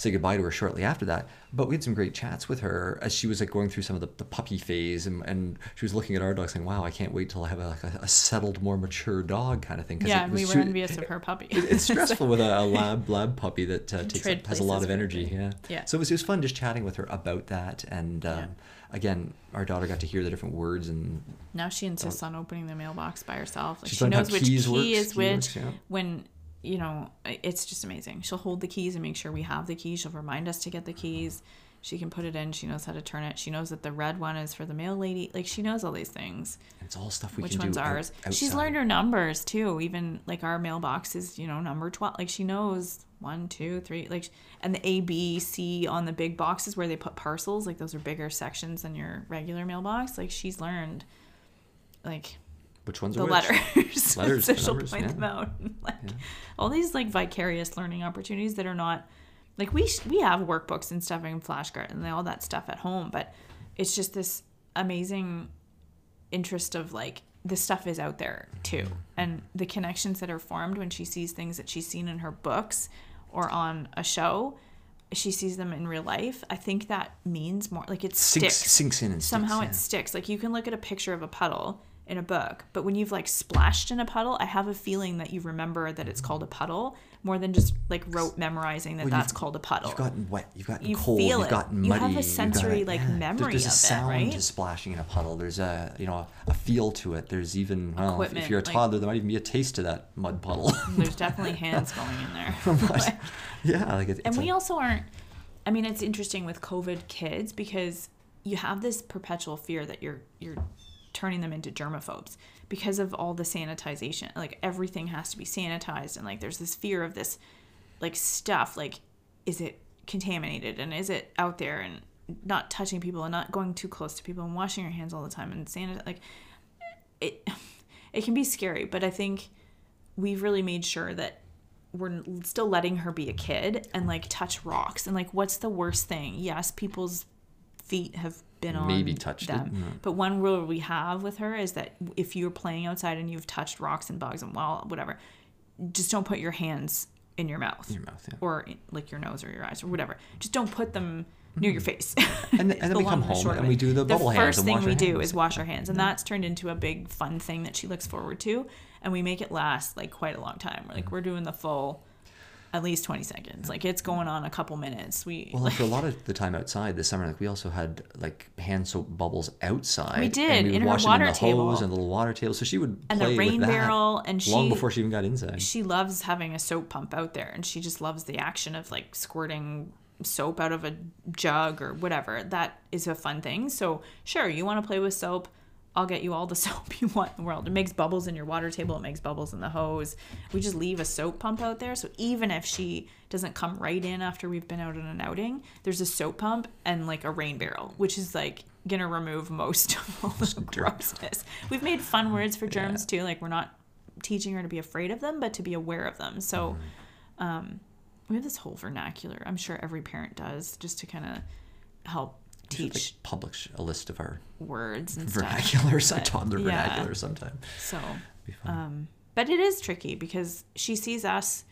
say goodbye to her shortly after that. But we had some great chats with her as she was like going through some of the, the puppy phase, and, and she was looking at our dog saying, "Wow, I can't wait till I have a, like a, a settled, more mature dog kind of thing." yeah it we was were she- envious of her puppy it- it's stressful with a, a lab lab puppy that uh, takes up, has a lot of energy. Yeah. Yeah. So it was, it was fun just chatting with her about that, and um, Yeah. again, our daughter got to hear the different words, and now she insists on opening the mailbox by herself like she knows which key works, is which works, yeah. when you know it's just amazing she'll hold the keys and make sure we have the keys she'll remind us to get the keys she can put it in she knows how to turn it she knows that the red one is for the mail lady like she knows all these things it's all stuff we which can one's do. out- ours. She's learned her numbers too. Even like our mailbox is, you know, number twelve. Like she knows one, two, three. Like, and the A, B, C on the big boxes where they put parcels. Like those are bigger sections than your regular mailbox. Like she's learned, like Which ones the are which? letters. Letters, so she'll numbers, point yeah. them out. like all these like vicarious learning opportunities that are not like we sh- we have workbooks and stuff and flashcard and all that stuff at home, but it's just this amazing interest of like this stuff is out there too mm-hmm. and the connections that are formed when she sees things that she's seen in her books or on a show she sees them in real life, I think that means more. Like it sticks. sinks in and Somehow sticks, it sticks. Like you can look at a picture of a puddle in a book, but when you've like splashed in a puddle, I have a feeling that you remember that it's called a puddle more than just like rote memorizing that Well, that's called a puddle. You've gotten wet. You've gotten You cold. feel You've it. gotten You muddy. have a you've sensory, like, There- memory There's a of it, sound right? to splashing in a puddle. There's a you know a feel to it. There's even well, if- if you're a like- toddler, there might even be a taste to that mud puddle. There's definitely hands going in there. yeah, like it, and we a- also aren't i mean it's interesting with covid kids because you have this perpetual fear that you're you're turning them into germaphobes because of all the sanitization. Like everything has to be sanitized and like there's this fear of this like stuff like is it contaminated and is it out there and not touching people and not going too close to people and washing your hands all the time and sanitize like it it can be scary but i think we've really made sure that we're still letting her be a kid and like touch rocks and like what's the worst thing? Yes people's feet have been on Maybe touched it, them mm. but one rule we have with her is that if you're playing outside and you've touched rocks and bugs and well whatever just don't put your hands in your mouth your mouth. Yeah. or in, like your nose or your eyes or whatever just don't put them near your face Mm-hmm. And- and then we come home and we do the bubble hands The first thing we do hands. is wash our hands and that's turned into a big fun thing that she looks forward to and we make it last like quite a long time Mm-hmm. like we're doing the full at least 20 seconds like it's going on a couple minutes we Well, like for a lot of the time outside this summer, like we also had like hand soap bubbles outside. We and did, we would in her water in the table. hose and the little water table. So she would and the rain barrel and she long before she even got inside. she loves having a soap pump out there and she just loves the action of like squirting soap out of a jug or whatever that is a fun thing so sure you want to play with soap i'll get you all the soap you want in the world. It makes bubbles in your water table it makes bubbles in the hose. We just leave a soap pump out there so even if she doesn't come right in after we've been out on an outing there's a soap pump and like a rain barrel which is like gonna remove most of all the grossness. We've made fun words for germs too like we're not teaching her to be afraid of them, but to be aware of them. So um, we have this whole vernacular. I'm sure every parent does, just to kind of help teach like, publish a list of our words and stuff. vernaculars, our But, toddler yeah. vernacular sometime. So, um, but it is tricky because she sees us,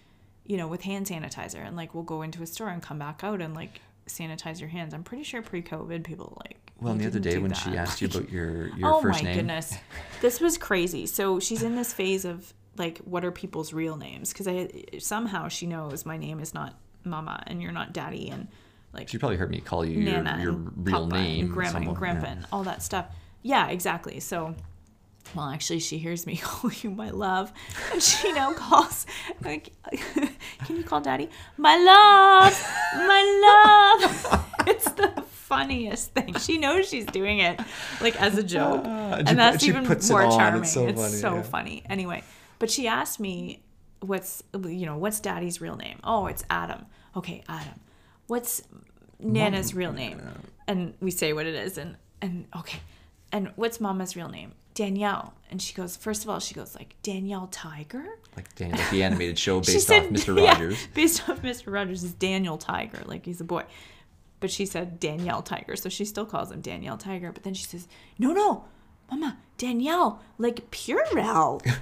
you know, with hand sanitizer, and like we'll go into a store and come back out and like sanitize your hands. I'm pretty sure pre-COVID people like. well, the other day when she asked you about your your oh first my goodness this was crazy so she's in this phase of like what are people's real names because i somehow she knows my name is not mama and you're not daddy and like she probably heard me call you your, nana your and real papa name, and grandma and grandpa yeah. and all that stuff. Yeah exactly. So well actually she hears me call you my love and she now calls like can you call daddy? My love! My love! It's the funniest thing. She knows she's doing it like as a joke. Ah, and, that's even more charming. It's it's so so, funny, funny, anyway but she asked me what's you know what's daddy's real name? Oh it's adam. Okay adam what's nana's real name and we say what it is and and okay and what's mama's real name danielle and she goes first of all she goes like danielle tiger Like Daniel, like the animated show based said- off Mr. yeah, Rogers. based off Mr. Rogers is Daniel Tiger, like he's a boy. But she said Danielle Tiger, so she still calls him Danielle Tiger. But then she says, "No, no, Mama, Danielle, like Purell."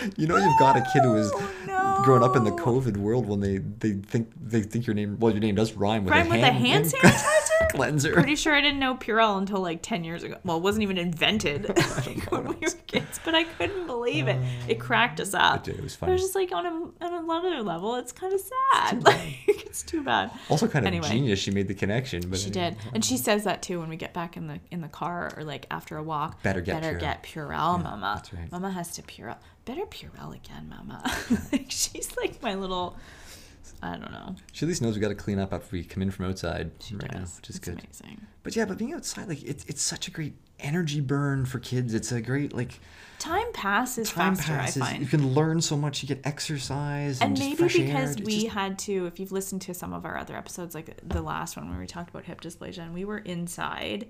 Like, You know, you've got a kid who is no. growing up in the COVID world when they, they think they think your name well your name does rhyme with Rhyme a with a hand, hand sanitizer? cleanser. Pretty sure I didn't know Purell until like 10 years ago. Well, it wasn't even invented Oh like, when we were kids, but I couldn't believe it. It oh, cracked us up. It did, it was It funny. was just like on a, on another level, it's kind of sad. Like, it's too bad. Also, kind of Anyway. genius. She made the connection, but She did, and she says that too when we get back in the in the car or like after a walk. Better get better Purell. get Purell, Mama. that's right. Mama has to Purell. Better Purell again, Mama. like she's like my little. I don't know. She at least knows we got to clean up after we come in from outside She right now, does. which is it's good. amazing. But yeah, but being outside, like it's it's such a great energy burn for kids. It's a great like Time passes time faster. passes. I find. You can learn so much. You get exercise and, and maybe air. because It's we just- had to if you've listened to some of our other episodes like the last one where we talked about hip dysplasia and we were inside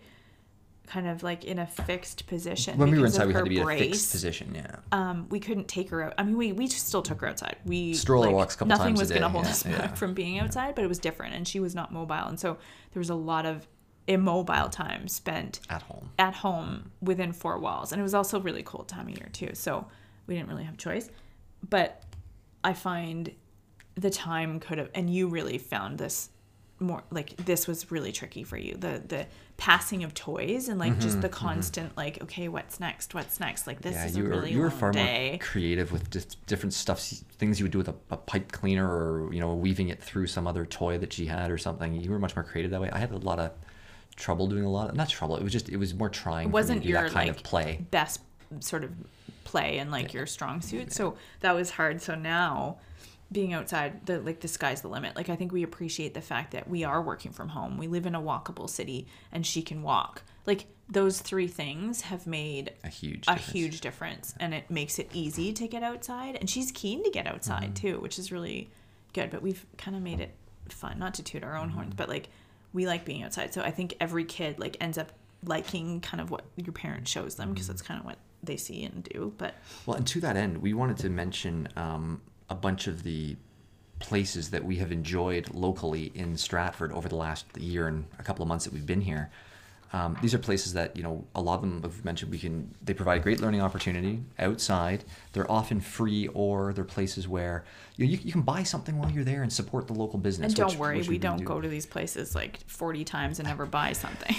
kind of like in a fixed position when we were inside, we had to be in a fixed position. Yeah. um, we couldn't take her out. I mean, we, we still took her outside. We Stroller like, walks a couple nothing times a was going to hold yeah, us yeah. back from being outside, but it was different, and she was not mobile, and so there was a lot of immobile time spent At home. at home within four walls, and it was also a really cold time of year too, so we didn't really have choice. But I find the time could have and you really found this more like this was really tricky for you the the passing of toys and like Mm-hmm, just the constant like okay what's next what's next like this yeah, is you a were really you were far day more creative with just different stuff, things you would do with a, a pipe cleaner or you know weaving it through some other toy that she had or something. You were much more creative that way. I had a lot of trouble doing a lot. Of, not trouble. It was just it was more trying. it wasn't your that kind like of play. best sort of play and like your strong suit so that was hard so now being outside the like the sky's the limit like i think we appreciate the fact that we are working from home we live in a walkable city and she can walk like those three things have made A huge. a difference. huge difference and it makes it easy to get outside and she's keen to get outside Mm-hmm. too which is really good but we've kind of made it fun not to toot our own Mm-hmm. horns but like we like being outside so i think every kid like ends up liking kind of what your parent shows them Mm-hmm. because that's kind of what they see and do but Well, and to that end, we wanted to mention um, a bunch of the places that we have enjoyed locally in Stratford over the last year and a couple of months that we've been here. Um, these are places that you know a lot of them have mentioned we can they provide great learning opportunity outside they're often free or they're places where you, know, you, you can buy something while you're there and support the local business and don't which- worry which we don't do. go to these places like 40 times and never buy something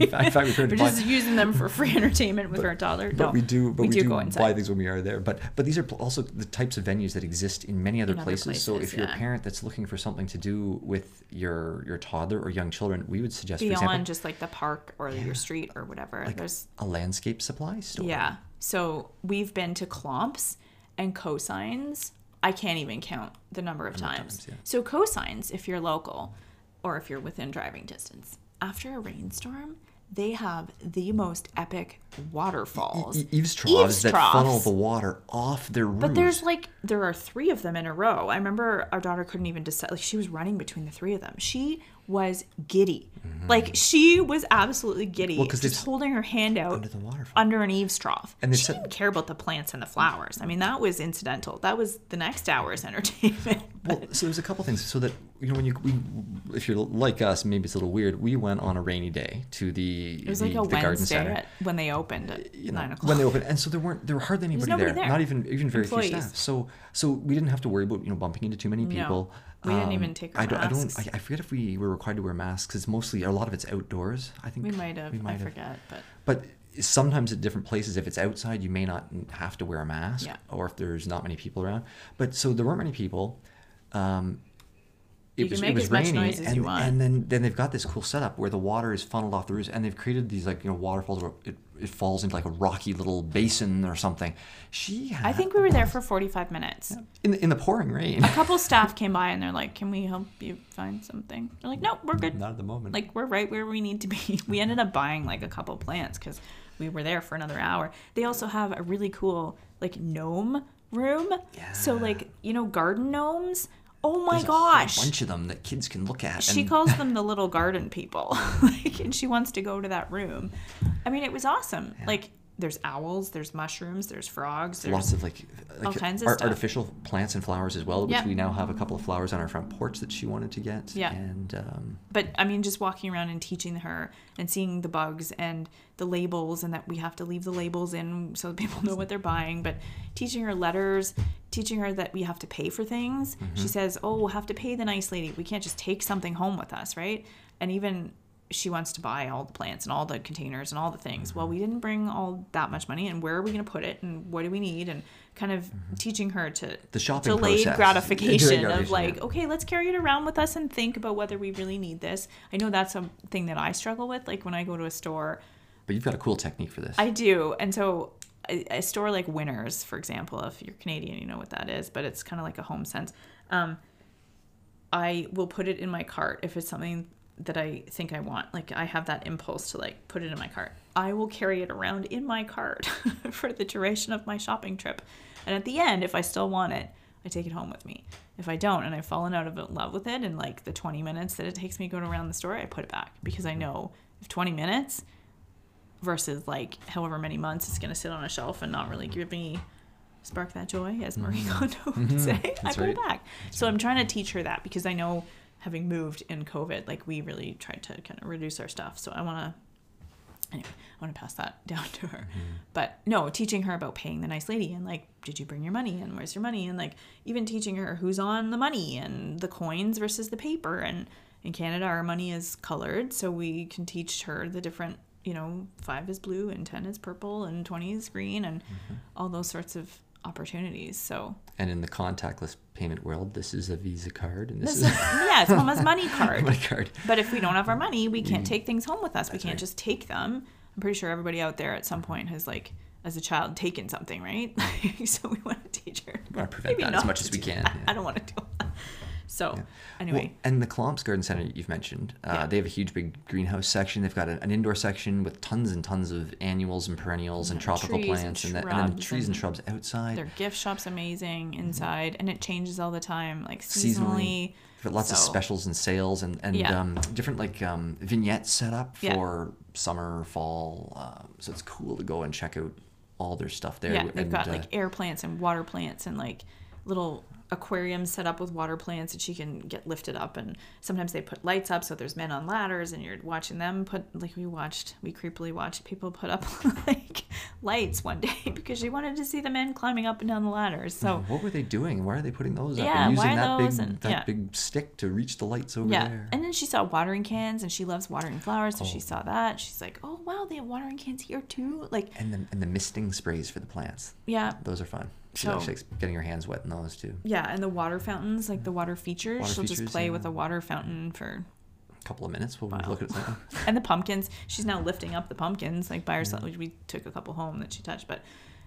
in fact, we buy- just using them for free entertainment with our toddler but no we do but we, do, go and buy things when we are there but but these are pl- also the types of venues that exist in many other, In other places. so places, if you're a parent that's looking for something to do with your your toddler or young children we would suggest for beyond example just like the park or your street or whatever like there's a landscape supply store Yeah. So we've been to Clomps and Cozyn's. I can't even count the number of times. times, yeah. So Cozyn's, if you're local or if you're within driving distance, after a rainstorm, they have the most epic waterfalls. E- eaves troughs that funnel the water off their roofs But there's like there are three of them in a row. I remember our daughter couldn't even decide. Like she was running between the three of them. She was giddy. Like she was absolutely giddy. Mm-hmm. Well, just holding her hand out under the waterfall under an eaves trough. And she didn't care about the plants and the flowers. I mean, that was incidental. That was the next hour's entertainment. Well, so there's a couple things. So that you know, when you we, if you're like us, maybe it's a little weird. We went on a rainy day to the it was the, like a the garden center. at, when they opened at you know, nine o'clock. when they opened, and so there weren't there were hardly anybody there, there. not even even very Employees. few staff. So so we didn't have to worry about you know bumping into too many people. Um, We didn't even take our I don't, I don't. I, I forget if we were required to wear masks because mostly a lot of it's outdoors. I think we might have. We I have. forget, but But sometimes at different places, if it's outside, you may not have to wear a mask, Yeah. or if there's not many people around. But so there weren't many people. Um, it You was make it was raining, and, and then then they've got this cool setup where the water is funneled off the roofs, and they've created these like you know waterfalls where it, it falls into like a rocky little basin or something. She, had I think we were there for forty-five minutes. in the, in the pouring rain. A couple staff came by and they're like, "Can we help you find something?" They're like, "No, we're good. Not at the moment. Like we're right where we need to be." We ended up buying like a couple plants because we were there for another hour. They also have a really cool like gnome room. Yeah. So like you know garden gnomes. Oh my There's a bunch of them that kids can look at. she and- calls them the little garden people like and she wants to go to that room. I mean it was awesome. Like there's owls there's mushrooms there's frogs there's lots of like, like kinds of art- stuff. artificial plants and flowers as well, which Yeah. we now have a couple of flowers on our front porch that she wanted to get. Yeah. And um, but i mean just walking around and teaching her and seeing the bugs and the labels and that we have to leave the labels in so people know what they're buying but teaching her letters teaching her that we have to pay for things she says oh we'll have to pay the nice lady we can't just take something home with us right and even she wants to buy all the plants and all the containers and all the things well we didn't bring all that much money and where are we going to put it and what do we need and kind of teaching her to The shopping delayed process. gratification of like yeah. okay let's carry it around with us and think about whether we really need this i know that's a thing that i struggle with like when i go to a store but you've got a cool technique for this. i do and so a, a store like winners for example if you're canadian you know what that is but it's kind of like a home sense um, i will put it in my cart if it's something that i think i want like i have that impulse to like put it in my cart. I will carry it around in my cart for the duration of my shopping trip. And at the end if i still want it i take it home with me. If i don't and i've fallen out of love with it in like the 20 minutes that it takes me going around the store i put it back. Because i know if 20 minutes versus like however many months it's going to sit on a shelf and not really give me spark that joy as marie kondo would say i Mm-hmm. That's put it right. back. So i'm trying to teach her that because i know having moved in covid like we really tried to kind of reduce our stuff so i want to anyway, I want to pass that down to her. Mm-hmm. But no, teaching her about paying the nice lady and like, did you bring your money and where's your money? And like, even teaching her who's on the money and the coins versus the paper. And in Canada, our money is colored, so we can teach her the different, you know, five is blue and 10 is purple and 20 is green and mm-hmm. all those sorts of opportunities. So, And in the contactless payment world, this is a Visa card, and this, this is, is yeah, it's Mama's money card. my card. But if we don't have our money, we can't mm. take things home with us. We can't right. just take them. I'm pretty sure everybody out there at some mm-hmm. point has like as a child taken something, right? so we want to teach her. We wanna prevent that as much as we can, yeah. I don't want to do that. So anyway, Well, and the Clomps Garden Center you've mentioned, uh, Yeah. they have a huge big greenhouse section. They've got an, an indoor section with tons and tons of annuals and perennials and Yeah, tropical and plants, and, then- and then trees and and shrubs outside. their gift shop's amazing inside, and it changes all the time, like Seasonally. seasonally. Lots of specials and sales and, and Yeah. um, different like um, vignettes set up Yeah. for summer, fall. Um, so it's cool to go and check out all their stuff there. Yeah, they've and, got uh, like air plants and water plants and like little aquariums set up with water plants that she can get lifted up and sometimes they put lights up so there's men on ladders and you're watching them put like we watched we creepily watched people put up like lights one day because she wanted to see the men climbing up and down the ladders so what were they doing? Why are they putting those up? Yeah, and why using are that those big and- that yeah. big stick to reach the lights over yeah there. and then she saw watering cans and she loves watering flowers so Oh. she saw that she's like oh wow they have watering cans here too like and the and the misting sprays for the plants. yeah Those are fun. She So- likes getting her hands wet in those too. yeah and the water fountains like the mm. water features Water she'll just play yeah. with a water fountain for A couple of minutes, we'll Wow. look at something. and the pumpkins she's now lifting up the pumpkins like by herself we took a couple home that she touched but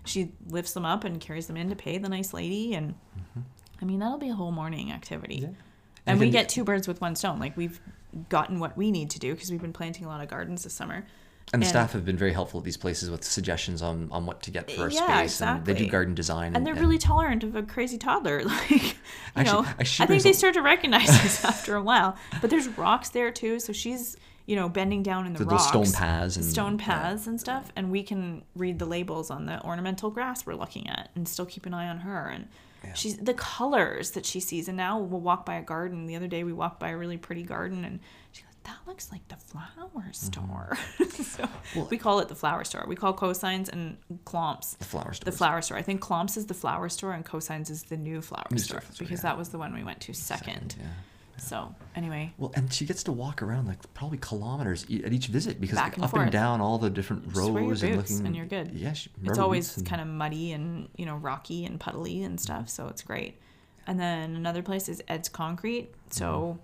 she lifts them up and carries them in to pay the nice lady and mm-hmm. i mean that'll be a whole morning activity Yeah. and you we get two birds with one stone like we've gotten what we need to do because we've been planting a lot of gardens this summer And the And- staff have been very helpful at these places with suggestions on, on what to get for a Yeah, space. And they do garden design. and they're really tolerant of a crazy toddler like you Actually, know I- i think they start to recognize this after a while but there's rocks there too so she's you know bending down in the, the, rocks stone paths and stone yeah. paths and stuff and we can read the labels on the ornamental grass we're looking at and still keep an eye on her and she's the colors that she sees and now we'll walk by a garden the other day we walked by a really pretty garden and that looks like the flower Mm-hmm. store so we call it the flower store we call cozyn's and clomps The flower store. the flower store i think clomps is the flower store and cozyn's is the new flower New store store, because yeah. that was the one we went to second, Yeah. so anyway Well, and she gets to walk around like probably kilometers at each visit because like, and up and down all the different Just wear your rows and looking. and you're good. Yeah, she, it's always kind of muddy and you know rocky and puddly and stuff so it's great and then another place is ed's concrete so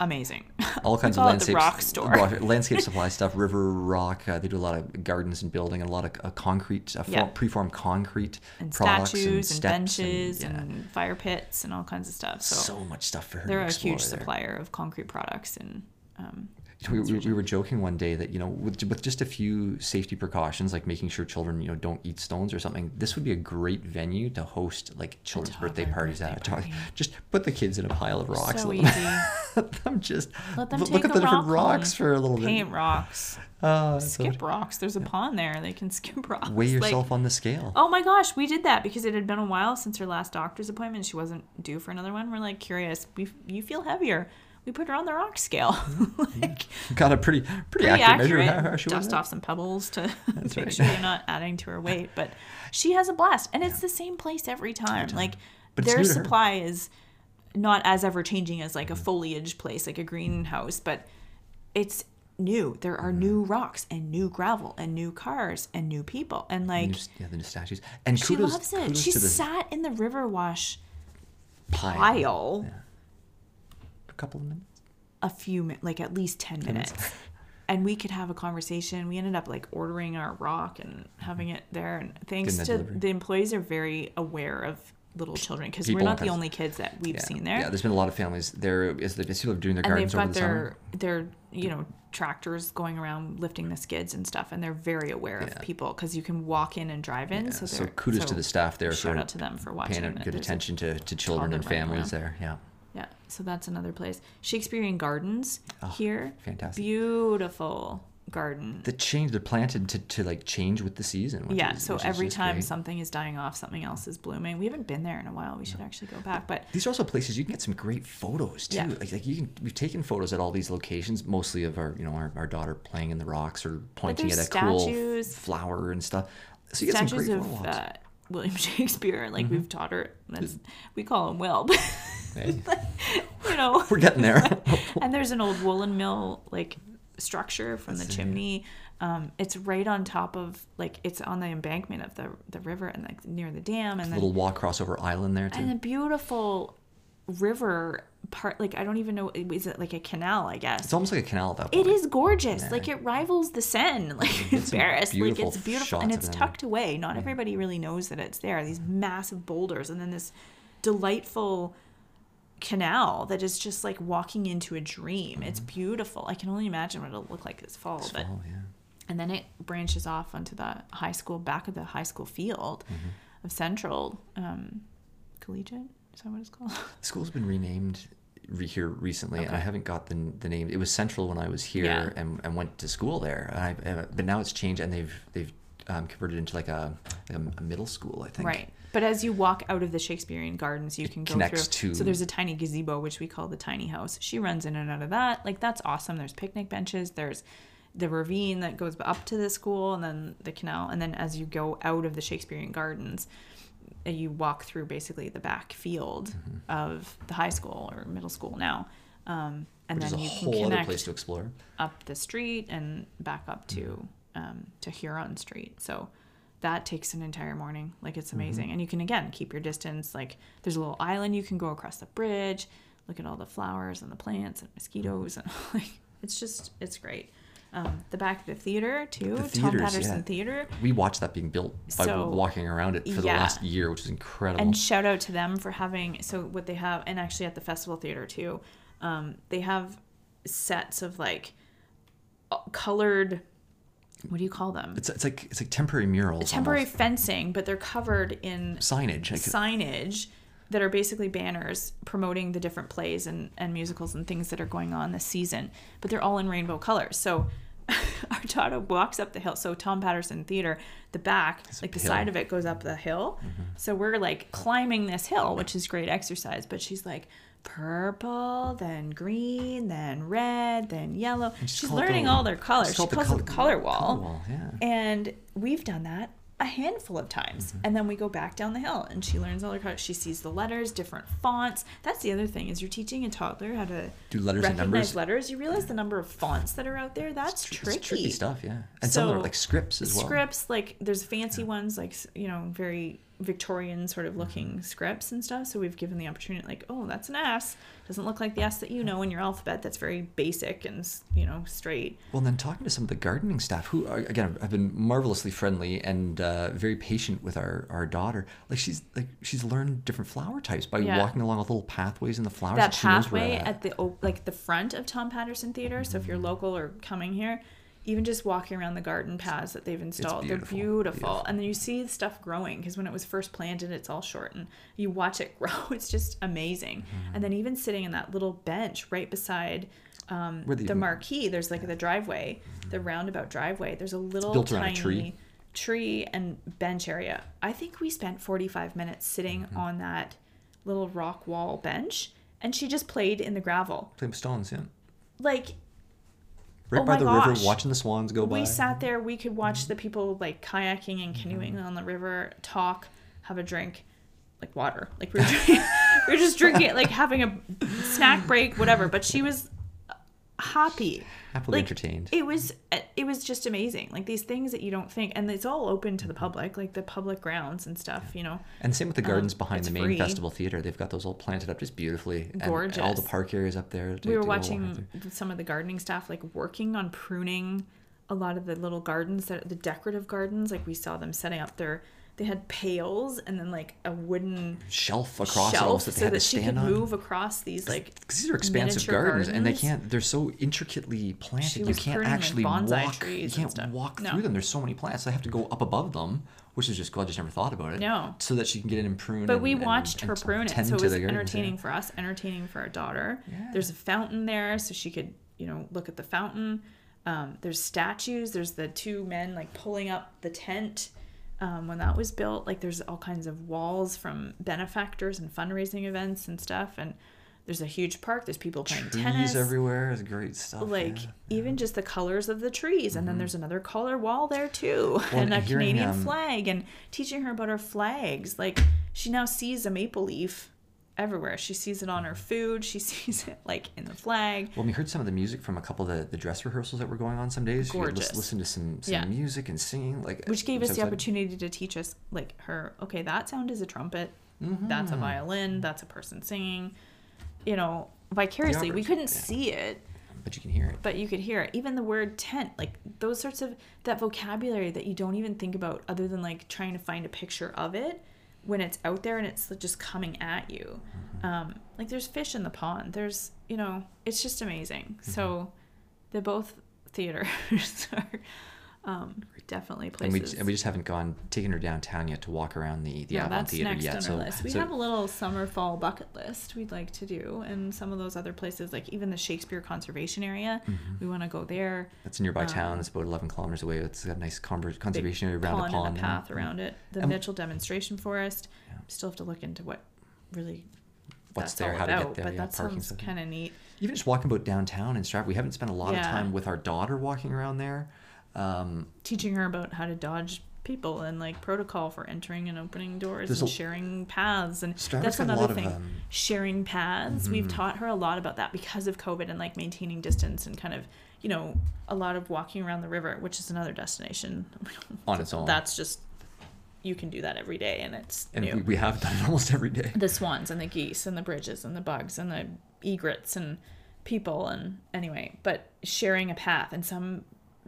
amazing all kinds of call it the landscape rock store. landscape supply stuff. River rock. Uh, they do a lot of gardens and building and a lot of uh, concrete, uh, Yeah. preformed concrete and products statues and, and, benches and, and, fire pits and all kinds of stuff so, so much stuff for her. they're a huge there. supplier of concrete products and um, we, we, we were joking one day that you know with, with just a few safety precautions like making sure children you know don't eat stones or something this would be a great venue to host like children's birthday parties birthday at party. just put the kids in a pile of rocks so let easy. Them, let them just let them look at the different rock rocks for a little paint bit rocks. Uh, so skip rocks. There's a pond there. They can skip rocks. Weigh Like, yourself on the scale. Oh my gosh, we did that because it had been a while since her last doctor's appointment. She wasn't due for another one. We're like curious. We, you feel heavier. We put her on the rock scale. Mm-hmm. like got a pretty pretty, pretty accurate, accurate. measure of how, how Dust off some pebbles to make right. sure you're not adding to her weight. But she has a blast, and it's the same place every time. Like But their supply is not as ever changing as like a mm-hmm. foliage place, like a greenhouse, but it's new. There are mm-hmm. new rocks and new gravel and new cars and new people and like. New yeah, the new statues. And She kudos, loves it. She the sat in the river wash pile. pile Yeah. A couple of minutes. a few minutes, like at least 10 minutes. minutes. and we could have a conversation. We ended up like ordering our rock and having it there. And thanks Getting to the employees are very aware of little children because we're not the only kids that we've Yeah. seen there. Yeah, there's been a lot of families there as the people are doing their and gardens over the summer. their their you know tractors going around lifting the skids and stuff and they're very aware Yeah. of people because you can walk in and drive in Yeah, so, so kudos to the staff there shout for out to them for watching paying good attention to, to children and families there. Yeah. Yeah, so that's another place. Shakespearean Gardens here. fantastic. Beautiful garden. The change they're planted to, to like change with the season. yeah, is- so every time great. something is dying off, something else is blooming. We haven't been there in a while. We should actually go back. But These are also places you can get some great photos too. Yeah. Like, like you can, we've taken photos at all these locations, mostly of our, you know, our, our daughter playing in the rocks or pointing at a cool flower and stuff. So you get some statues great of photo uh, William Shakespeare, like Mm-hmm. we've taught her. That's, we call him Will, but Hey, you know. we're getting there. and there's an old woolen mill like structure from the chimney. Um, it's right on top of like it's on the embankment of the the river and like near the dam and then little walk crossover island there too. and a beautiful river part like I don't even know is it like a canal I guess? It's almost like a canal at that it is gorgeous. Like it rivals the Seine. Like some Paris like it's beautiful and it's it. tucked away. Not everybody really knows that it's there. These massive boulders and then this delightful canal that is just like walking into a dream. It's beautiful. I can only imagine what it'll look like this fall but Oh yeah. and then it branches off onto the high school back of the high school field Mm-hmm. of Central um, Collegiate. Is that what it's called? The school's been renamed re- here recently, and I haven't got the, the name. It was Central when I was here Yeah. and, and went to school there. I, uh, but now it's changed, and they've they've um, converted into like a, like a, middle school, I think. Right. But as you walk out of the Shakespearean Gardens, you can go connects through. to- So there's a tiny gazebo, which we call the tiny house. She runs in and out of that. Like that's awesome. There's picnic benches. There's the ravine that goes up to the school, and then the canal. And then as you go out of the Shakespearean Gardens, uh, you walk through basically the back field Mm-hmm. of the high school or middle school now. Um, and Which then you can connect place to explore. up the street and back up to um, to Huron Street. So that takes an entire morning. Like it's amazing, and you can again keep your distance. Like there's a little island you can go across the bridge, look at all the flowers and the plants and mosquitoes, and like it's just it's great. Um, the back of the theater too, The Tom Patterson yeah. Theater. We watched that being built by So- walking around it for the last year, which is incredible. And shout out to them for having so what they have, and actually at the festival theater too, um, they have sets of like uh, colored. What do you call them? it's, it's like it's like temporary murals, temporary almost. fencing, but they're covered in signage. Signage that are basically banners promoting the different plays and, and musicals and things that are going on this season. But they're all in rainbow colors. So our daughter walks up the hill. So Tom Patterson Theater, the back, like the hill. side of it goes up the hill. Mm-hmm. So we're like climbing this hill, which is great exercise. But she's like purple, then green, then red, then yellow. She's it the- learning all their colors. She call it the calls it the color- color wall. color wall, yeah. And we've done that a handful of times. Mm-hmm. And then we go back down the hill and she learns all her colors. She sees the letters, different fonts. That's the other thing is you're teaching a toddler how to Do letters and recognize numbers. letters. You realize the number of fonts that are out there. That's It's tricky. tricky stuff, yeah. And some of them are like scripts as well. Scripts, like there's fancy ones, like you know, very Victorian sort of looking Mm-hmm. scripts and stuff. So we've given the opportunity, like, oh, that's an S. Doesn't look like the S that you know in your alphabet. That's very basic and you know straight. Well, then talking to some of the gardening staff, who are, again have been marvelously friendly and uh, very patient with our, our daughter. Like she's like she's learned different flower types by Yeah. walking along with little pathways in the flowers. that and she knows where pathway at. at the like the front of Tom Patterson Theater. So if you're local or coming here, even just walking around the garden paths that they've installed, they're beautiful, beautiful. beautiful. And then you see the stuff growing because when it was first planted, it's all short, and you watch it grow. It's just amazing. Mm-hmm. And then even sitting in that little bench right beside. Um, the- the marquee, there's like the driveway, the roundabout driveway. There's a little built around a tiny tree. tree and bench area. I think we spent 45 minutes sitting Mm-hmm. on that little rock wall bench and she just played in the gravel. Playing with stones, yeah. Like Right Oh by the gosh. river, watching the swans go by. we sat there, we could watch the people like kayaking and canoeing Mm-hmm. on the river, talk, have a drink, like water. Like we were, drinking, we were just drinking, like having a snack break, whatever. But she was happy. Happily like, entertained. It was it was just amazing. Like these things that you don't think, and it's all open to the public, like the public grounds and stuff. You know, And same with the gardens behind um, it's the main free. festival theater. They've got those all planted up just beautifully. And all the park areas up there. we were watching some of the gardening staff like working on pruning a lot of the little gardens that the decorative gardens like we saw them setting up their they had pails and then like a wooden shelf across shelf that they so had that to she could on. move across these like because these are expansive gardens, and they can't. They're so intricately planted. You can't pruning, like, actually bonsai walk. trees You and can't stuff. walk No. through them. There's so many plants. They have to go up above them, which is just God. I just never thought about it. No. So that she can get in and prune. but and- we and- watched and her prune it tend so it to was the gardens, yeah. entertaining for us entertaining for our daughter Yeah. there's a fountain there so she could you know look at the fountain Um, there's statues. There's the two men like pulling up the tent um, when that was built. Like there's all kinds of walls from benefactors and fundraising events and stuff. And there's a huge park. There's people playing Trees tennis. everywhere is great stuff. Like yeah. even just the colors of the trees, and then there's another color wall there too, Mm-hmm. Well, and a hearing, Canadian um, flag, and teaching her about our flags. Like she now sees a maple leaf everywhere. She sees it on her food. She sees it like in the flag. Well, we heard some of the music from a couple of the, the dress rehearsals that were going on some days. You Gorgeous. listen to some, some Yeah. music and singing, like which gave us the opportunity to teach us like her okay that sound is a trumpet that's Mm-hmm. a violin that's a person singing you know vicariously we couldn't yeah. see it but you can hear it. but you could hear it even the word tent like those sorts of that vocabulary that you don't even think about other than like trying to find a picture of it when it's out there and it's just coming at you. Um, like there's fish in the pond. There's you know it's just amazing. So they're both theaters. Are um, definitely And we, places and we just haven't gone taken her downtown yet to walk around the the yeah, Avon Theater next yet. on so, our list. We so have a little summer fall bucket list we'd like to do, and some of those other places, like even the Shakespeare Conservation Area, Mm-hmm. we want to go there. that's a nearby town. It's about 11 kilometers away. It's got a nice conservation area around pond, the pond. and a yeah. path around it. The And- Mitchell Demonstration Forest. Yeah. Still have to look into what really What's that's there, how to get there, but yeah, that sounds kind of neat. Even just walking about downtown in Stratford, we haven't spent a lot of time with our daughter walking around there. Um, Teaching her about how to dodge people and like protocol for entering and opening doors and a- sharing paths and that's another of, thing um, Mm-hmm. sharing paths we've taught her a lot about that because of covid and like maintaining distance and kind of you know a lot of walking around the river which is another destination on its own. that's just you can do that every day and it's and new we, we have done it almost every day. the swans and the geese and the bridges and the bugs and the egrets and people and anyway but sharing a path and some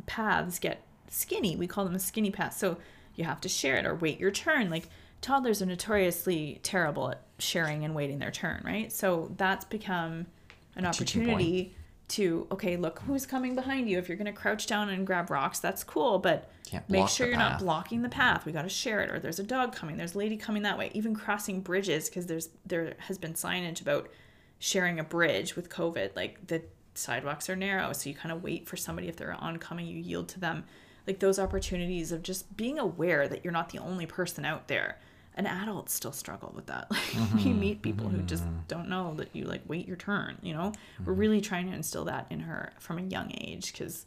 paths get skinny. We call them a skinny path. So you have to share it or wait your turn. Like toddlers are notoriously terrible at sharing and waiting their turn right? So that's become an opportunity to okay look who's coming behind you. If you're going to crouch down and grab rocks that's cool but make sure you're not blocking the path. We got to share it. Or there's a dog coming there's a lady coming that way. Even crossing bridges because there's there has been signage about sharing a bridge with covid. Like the sidewalks are narrow so you kind of wait for somebody if they're oncoming you yield to them. Like those opportunities of just being aware that you're not the only person out there. And adults still struggle with that. Like Mm-hmm. we meet people who just don't know that you like wait your turn you know? We're Mm-hmm. really trying to instill that in her from a young age because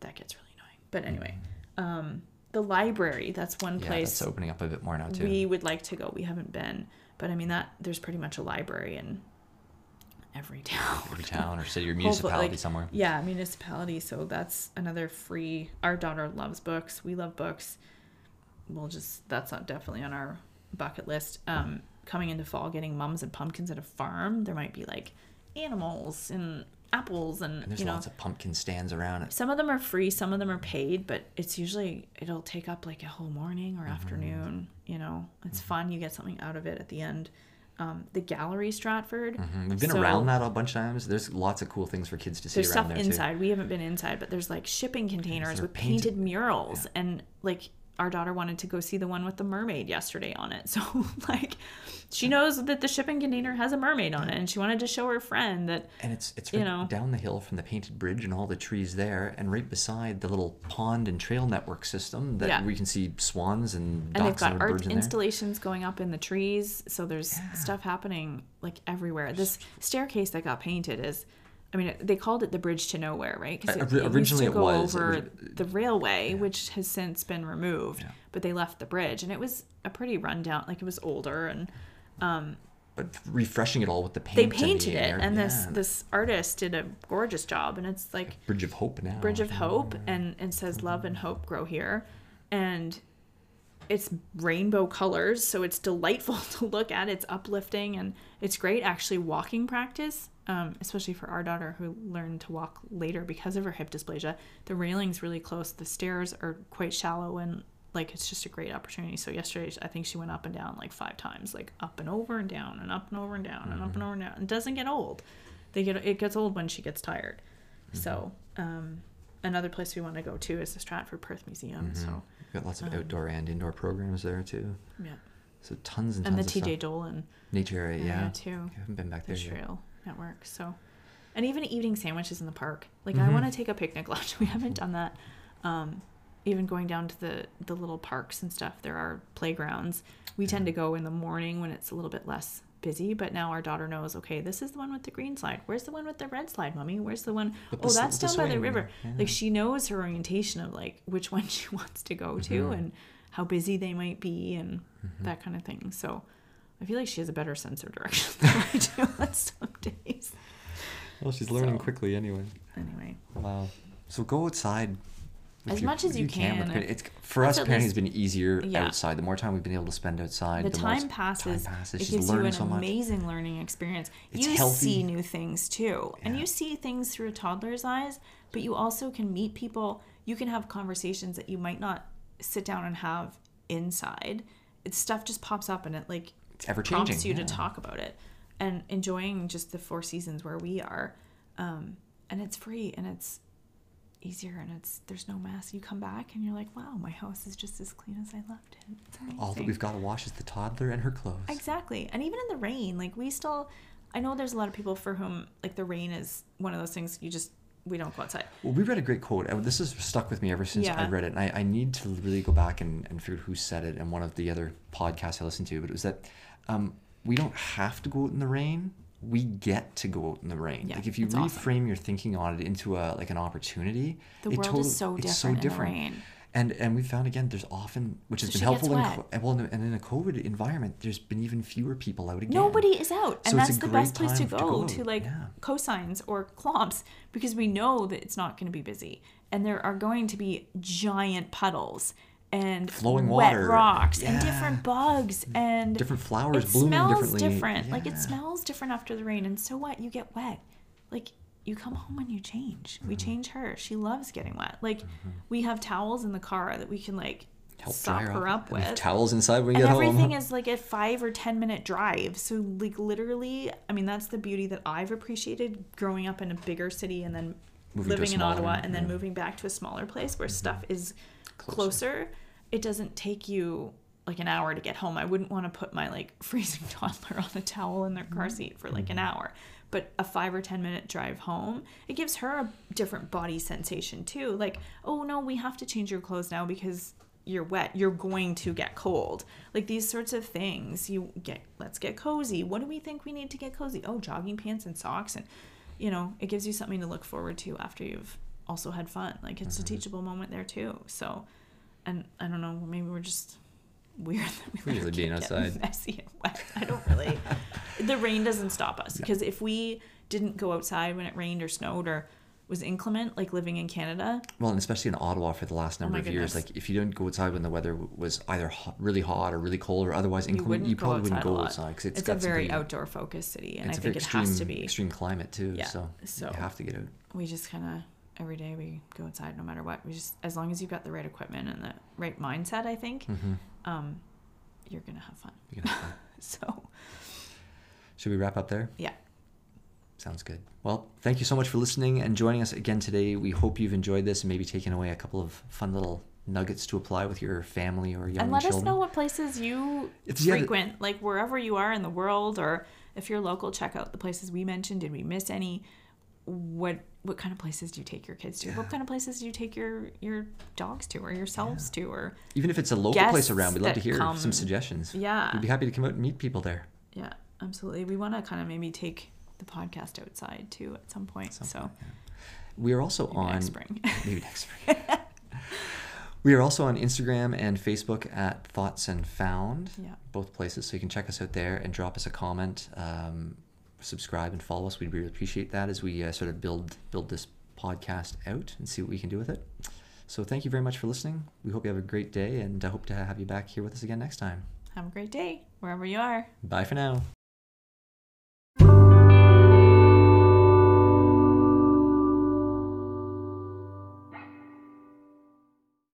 that gets really annoying. But anyway um the library that's one Yeah, place that's opening up a bit more now too. we would like to go. We haven't been but i mean that there's pretty much a library in every town Every town or city or municipality like, somewhere. Yeah, municipality. So that's another free. Our daughter loves books. We love books. We'll just that's not definitely on our bucket list. Um, coming into fall, getting mums and pumpkins at a farm. There might be like animals and apples and, And there's you know lots of pumpkin stands around it. some of them are free, some of them are paid, but it's usually it'll take up like a whole morning or afternoon. You know, it's fun. You get something out of it at the end. Um, the gallery Stratford. Mhm. We've been So- around that a bunch of times. There's lots of cool things for kids to see there's stuff there inside. We haven't been inside, but there's like shipping containers with painted, painted- murals and like our daughter wanted to go see the one with the mermaid yesterday on it. So like she knows that the shipping container has a mermaid on it and she wanted to show her friend that. And it's it's you know. down the hill from the painted bridge and all the trees there, and right beside the little pond and trail network system that Yeah. we can see swans and and they've got and art birds in there. installations going up in the trees. So there's stuff happening like everywhere. This staircase that got painted is I mean, they called it the bridge to nowhere, right? Because Uh, it, ori- it used originally to it go was. It over was- the railway, which has since been removed. Yeah. But they left the bridge, and it was a pretty rundown. Like it was older, and um, But refreshing it all with the paint. they and the painted it. And this yeah. this artist did a gorgeous job, and it's like Bridge of Hope now. Bridge of Hope, and and says love and hope grow here, and it's rainbow colors, so it's delightful to look at. It's uplifting, and it's great actually walking practice, um, especially for our daughter who learned to walk later because of her hip dysplasia. The railing's really close. The stairs are quite shallow, and like it's just a great opportunity. So yesterday, I think she went up and down like five times, like up and over and down and up and over and down and up and over and down. It doesn't get old. They get it gets old when she gets tired. So um, another place we want to go to is the Stratford Perth Museum. So We've got lots of outdoor and indoor programs there too. yeah, So tons and tons. and the of TJ. Dolan Nature area, yeah. too. I haven't been back The there yet. Network. So and even eating sandwiches in the park. Like Mm-hmm. I want to take a picnic lunch. We haven't done that. Um, even going down to the the little parks and stuff. There are playgrounds. We tend to go in the morning when it's a little bit less busy. But now our daughter knows. Okay, this is the one with the green slide. Where's the one with the red slide, mommy? Where's the one oh the s- that's the down by the river. yeah. Like she knows her orientation of like which one she wants to go to Mm-hmm. and how busy they might be and that kind of thing. So. I feel like she has a better sense of direction than I do on some days. Well, she's learning So- quickly anyway. Anyway, Wow. So go outside. As your- much as you with can. parent- It's for us. Parenting has been easier Yeah. outside. The more time we've been able to spend outside, the the, more time passes. Time passes. It She's gives you an so amazing learning experience. It's you healthy. see new things too, and you see things through a toddler's eyes. But you also can meet people. You can have conversations that you might not sit down and have inside. It's stuff just pops up, and it like Ever prompts changing. you yeah. to talk about it and enjoying just the four seasons where we are um, and it's free and it's easier and it's there's no mess you come back and you're like wow my house is just as clean as i left it All that we've got to wash is the toddler and her clothes. exactly and even in the rain like we still i know there's a lot of people for whom like the rain is one of those things you just we don't go outside Well, we read a great quote. and This has stuck with me ever since I read it. And I, I need to really go back and, and figure out who said it in one of the other podcasts I listened to. But it was that um, we don't have to go out in the rain. We get to go out in the rain. Yeah, like if you it's awesome. reframe your thinking on it into a like an opportunity, The it world totally- is so different in the rain. And and we found again, there's often which has So been helpful in well, and in a COVID environment, there's been even fewer people out again. Nobody is out, and a that's the best place to time to go go to, like yeah. Cozyn's or clomps because we know that it's not going to be busy, and there are going to be giant puddles and Flowing wet water, rocks and different bugs and Different flowers it smells different. Like it smells different after the rain, and so what? You get wet. Like you come home and you change. We Mm-hmm. change her. She loves getting wet. Like we have towels in the car that we can like Help sop her up And with towels inside when you and get everything home. is like a five or ten minute drive so like literally i mean that's the beauty that i've appreciated growing up in a bigger city and then Moving living in ottawa and then yeah. moving back to a smaller place where stuff is Closer. closer. It doesn't take you like an hour to get home. I wouldn't want to put my like freezing toddler on a towel in their car mm-hmm. seat for like an mm-hmm. hour. But a five or ten minute drive home it gives her a different body sensation too. Like oh no we have to change your clothes now because you're wet. You're going to get cold. Like these sorts of things. You get let's get cozy. What do we think we need to get cozy? Oh jogging pants and socks and you know it gives you something to look forward to after you've also had fun. Like it's a mm-hmm. teachable moment there too. So and i don't know maybe we're just weird that we We're usually being our kid get outside. messy and wet i don't really the rain doesn't stop us because if we didn't go outside when it rained or snowed or was inclement like living in canada Well, and especially in Ottawa for the last oh number Oh of years, like if you didn't go outside when the weather was either hot, really hot or really cold or otherwise you inclement, wouldn't you probably wouldn't go outside because it's, it's a very outdoor focused city and i think it extreme, has to be extreme climate too. Yeah, So, so- you have to get out. we just kind of every day we go outside no matter what we just as long as you've got the right equipment and the right mindset i think Mm-hmm. um you're gonna have fun can have fun. so Should we wrap up there? yeah Sounds good. Well, thank you so much for listening and joining us again today. We hope you've enjoyed this and maybe taken away a couple of fun little nuggets to apply with your family or young and let children. us know what places you It's- yeah, frequent like wherever you are in the world or if you're local check out the places we mentioned did we miss any what what kind of places do you take your kids to what kind of places do you take your your dogs to or yourselves to or Even if it's a local place around, we'd love to hear come- some suggestions. yeah We'd be happy to come out and meet people there. yeah absolutely we want to kind of maybe take the podcast outside too at some point Some so point, yeah. We are also maybe on next spring maybe next spring. we are also on Instagram and Facebook at Thoughts and Found. Yeah. Both places, so you can check us out there and drop us a comment, um, subscribe and follow us. We'd really appreciate that as we uh, sort of build build this podcast out and see what we can do with it. So thank you very much for listening. We hope you have a great day, and I hope to have you back here with us again next time. have a great day wherever you are Bye for now.